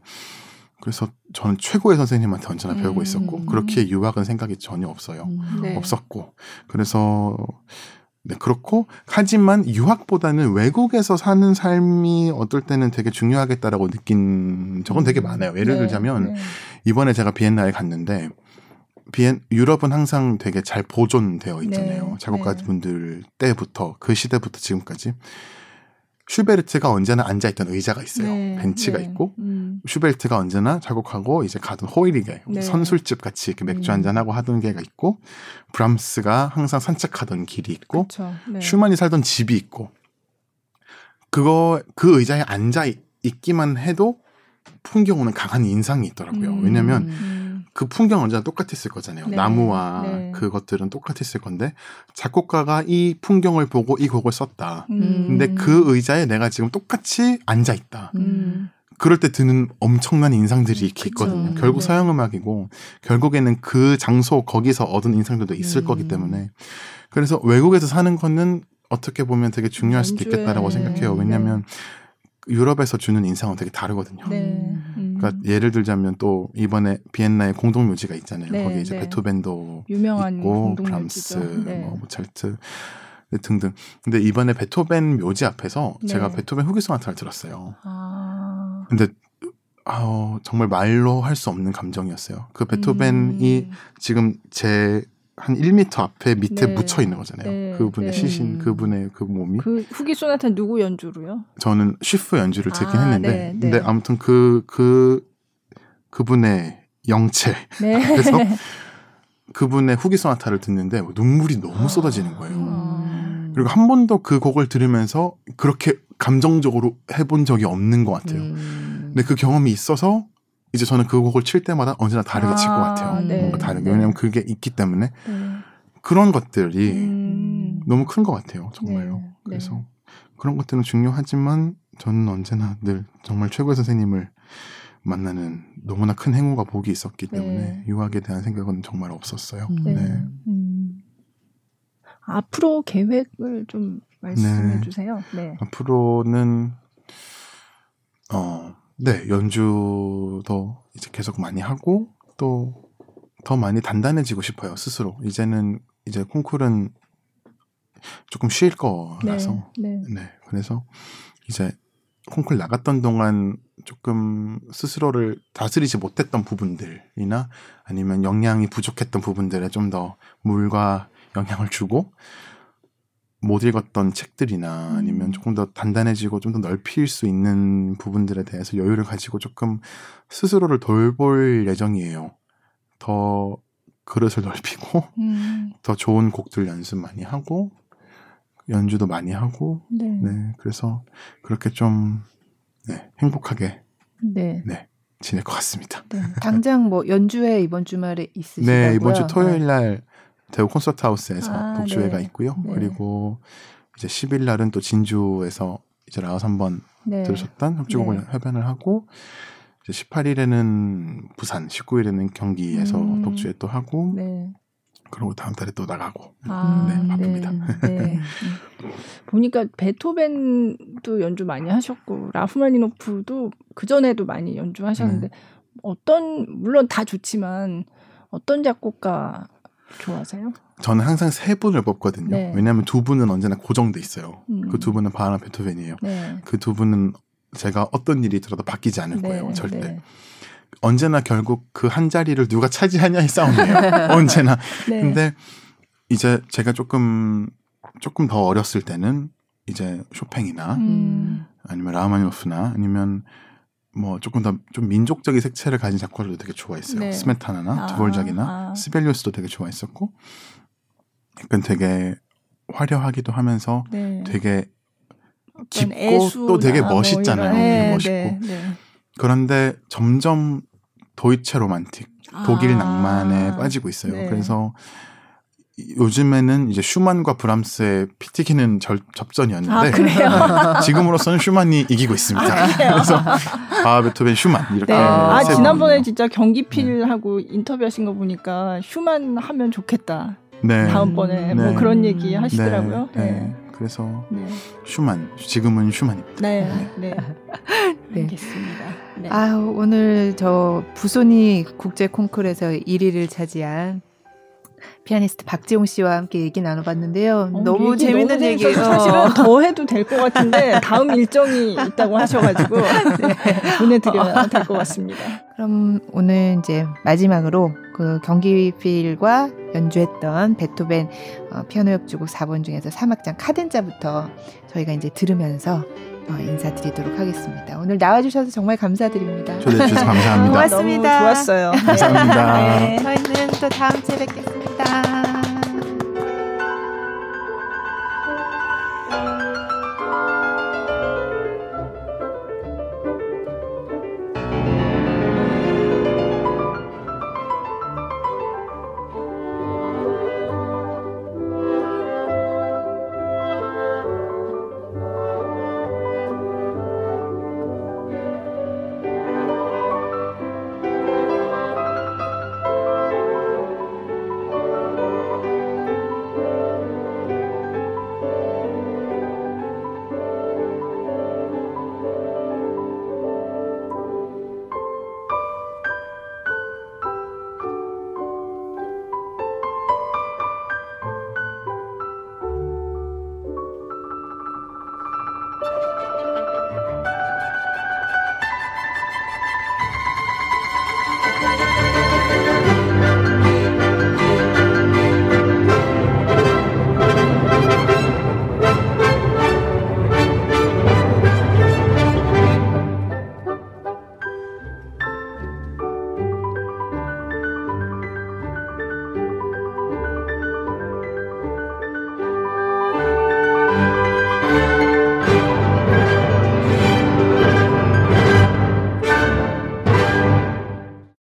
그래서 저는 최고의 선생님한테 언제나 배우고 음. 있었고 그렇게 유학은 생각이 전혀 없어요. 음. 네. 없었고 그래서 네 그렇고 하지만 유학보다는 외국에서 사는 삶이 어떨 때는 되게 중요하겠다라고 느낀 적은 되게 많아요. 예를 네. 들자면 네. 이번에 제가 비엔나에 갔는데 비엔 유럽은 항상 되게 잘 보존되어 있잖아요. 네, 작곡가분들 때부터 그 시대부터 지금까지 슈베르트가 언제나 앉아 있던 의자가 있어요. 네. 벤치가 네. 있고 음. 슈베르트가 언제나 작곡하고 이제 가던 Heurige 네. 선술집 같이 이렇게 맥주 음. 한잔 하고 하던 데가 있고 브람스가 항상 산책하던 길이 있고. 네. 슈만이 살던 집이 있고 그거 그 의자에 앉아 있- 있기만 해도 풍경오는 강한 인상이 있더라고요. 음. 왜냐하면 음. 그 풍경 언제나 똑같았을 거잖아요. 네. 나무와 네. 그것들은 똑같았을 건데 작곡가가 이 풍경을 보고 이 곡을 썼다. 음. 근데 그 의자에 내가 지금 똑같이 앉아 있다. 음. 그럴 때 드는 엄청난 인상들이 이렇게 그쵸. 있거든요. 결국 네. 서양 음악이고 결국에는 그 장소 거기서 얻은 인상들도 있을 음. 거기 때문에 그래서 외국에서 사는 거는 어떻게 보면 되게 중요할 수도 있겠다라고 생각해요. 네. 왜냐하면 유럽에서 주는 인상은 되게 다르거든요. 네. 음. 그러니까 예를 들자면 또 이번에 비엔나에 공동 묘지가 있잖아요. 네, 거기 이제 네. 베토벤도 유명한 있고. 브람스, 네. 뭐 모차르트 등등. 근데 이번에 베토벤 묘지 앞에서 네. 제가 베토벤 후기 소나타를 들었어요. 아. 근데 아 정말 말로 할 수 없는 감정이었어요. 그 베토벤이 음. 지금 제 한 1미터 앞에 밑에 네. 묻혀 있는 거잖아요. 네, 그분의 네. 시신, 음. 그분의 그 몸이. 그 후기 소나타 누구 연주로요? 저는 쉬프 연주를 듣긴 아, 했는데, 네, 네. 근데 아무튼 그, 그, 그 분의 영체, 네. 그래서 그분의 후기 소나타를 듣는데 눈물이 너무 쏟아지는 거예요. 음. 그리고 한 번도 그 곡을 들으면서 그렇게 감정적으로 해본 적이 없는 것 같아요. 음. 근데 그 경험이 있어서 이제 저는 그 곡을 칠 때마다 언제나 다르게 칠것 아, 같아요. 네. 뭔가 다르게. 네. 왜냐하면 그게 있기 때문에 네. 그런 것들이 음. 너무 큰 것 같아요. 정말로. 네, 네. 그래서 그런 것들은 중요하지만 저는 언제나 늘 정말 최고의 선생님을 만나는 너무나 큰 행운과 복이 있었기 때문에 네. 유학에 대한 생각은 정말 없었어요. 음. 네. 네. 음. 앞으로 계획을 좀 말씀해 네. 주세요. 네. 앞으로는 어, 네, 연주도 이제 계속 많이 하고 또 더 많이 단단해지고 싶어요, 스스로. 이제는 이제 콩쿨은 조금 쉴 거라서 네. 네. 그래서 이제 콩쿨 나갔던 동안 조금 스스로를 다스리지 못했던 부분들이나 아니면 영양이 부족했던 부분들에 좀 더 물과 영향을 주고 못 읽었던 책들이나 아니면 음. 조금 더 단단해지고 좀 더 넓힐 수 있는 부분들에 대해서 여유를 가지고 조금 스스로를 돌볼 예정이에요. 더 그릇을 넓히고 음. 더 좋은 곡들 연습 많이 하고 연주도 많이 하고 네. 네. 네 그래서 그렇게 좀 네, 행복하게 네. 지낼 것 같습니다. 당장 뭐 연주회 이번 주말에 있으시다고요? 네 이번 주 토요일 날 대우 콘서트 하우스에서 아, 독주회가 네. 있고요. 네. 그리고 이제 10일 날은 또 진주에서 이제 라오스 한번 네. 들으셨던 협주곡을 네. 협연을 하고 이제 18일에는 부산, 19일에는 경기에서 음. 독주회 또 하고 네. 그리고 다음 달에 또 나가고 아, 네, 바쁩니다. 네. 보니까 베토벤도 연주 많이 하셨고 라흐마니노프도 그 전에도 많이 연주하셨는데 네. 어떤 물론 다 좋지만 어떤 작곡가 좋아하세요? 저는 항상 세 분을 뽑거든요. 네. 왜냐하면 두 분은 언제나 고정돼 있어요. 음. 그두 분은 바하나 베토벤이에요. 네. 그두 분은 제가 어떤 일이 있더라도 바뀌지 않을 거예요. 네, 절대. 네. 언제나 결국 그 한 자리를 누가 차지하냐의 싸움이에요. 언제나. 네. 근데 이제 제가 조금 조금 더 어렸을 때는 이제 쇼팽이나 음. 아니면 라흐마니노프나 아니면 뭐 조금 더 좀 민족적인 색채를 가진 작곡가들도 되게 좋아했어요. 네. 스메타나나 아, 드볼작이나 아. 시벨리우스도 되게 좋아했었고 약간 되게 화려하기도 하면서 네. 되게 깊고 애수나 또 되게 뭐 멋있잖아요. 이런- 되게 네, 멋있고. 네, 네. 그런데 점점 도이체 로만틱, 독일 아. 낭만에 빠지고 있어요. 네. 그래서 이- 요즘에는 이제 슈만과 브람스의 피 튀기는 절- 접전이었는데 아, 그래요? 지금으로서는 슈만이 이기고 있습니다. 그래서 바하 베토벤 슈만 이렇게 네. 아세 지난번에. 진짜 경기필하고 인터뷰하신 거 보니까 슈만 하면 좋겠다. 네. 다음번에 네. 뭐 그런 얘기 하시더라고요. 네, 네. 네. 그래서 네. 슈만 지금은 슈만입니다. 네. 네. 네. 알겠습니다. 네. 아유, 오늘 저 부소니 국제 콩쿠르에서 1위를 차지한 피아니스트 박지용 씨와 함께 얘기 나눠봤는데요. 어, 너무 얘기 재밌는 너무 얘기예요. 사실은 더 해도 될 것 같은데 다음 일정이 있다고 하셔가지고 보내드려야 될 것 같습니다. 그럼 오늘 이제 마지막으로 그 경기필과 연주했던 베토벤 어, 피아노 협주곡 4번 중에서 3악장 카덴자부터 저희가 이제 들으면서 어, 인사드리도록 하겠습니다. 오늘 나와주셔서 정말 감사드립니다. 초대해 주셔서 감사합니다. 고맙습니다. 너무 좋았어요. 감사합니다. 네. 저희는 또 다음 주에 뵙겠습니다. 三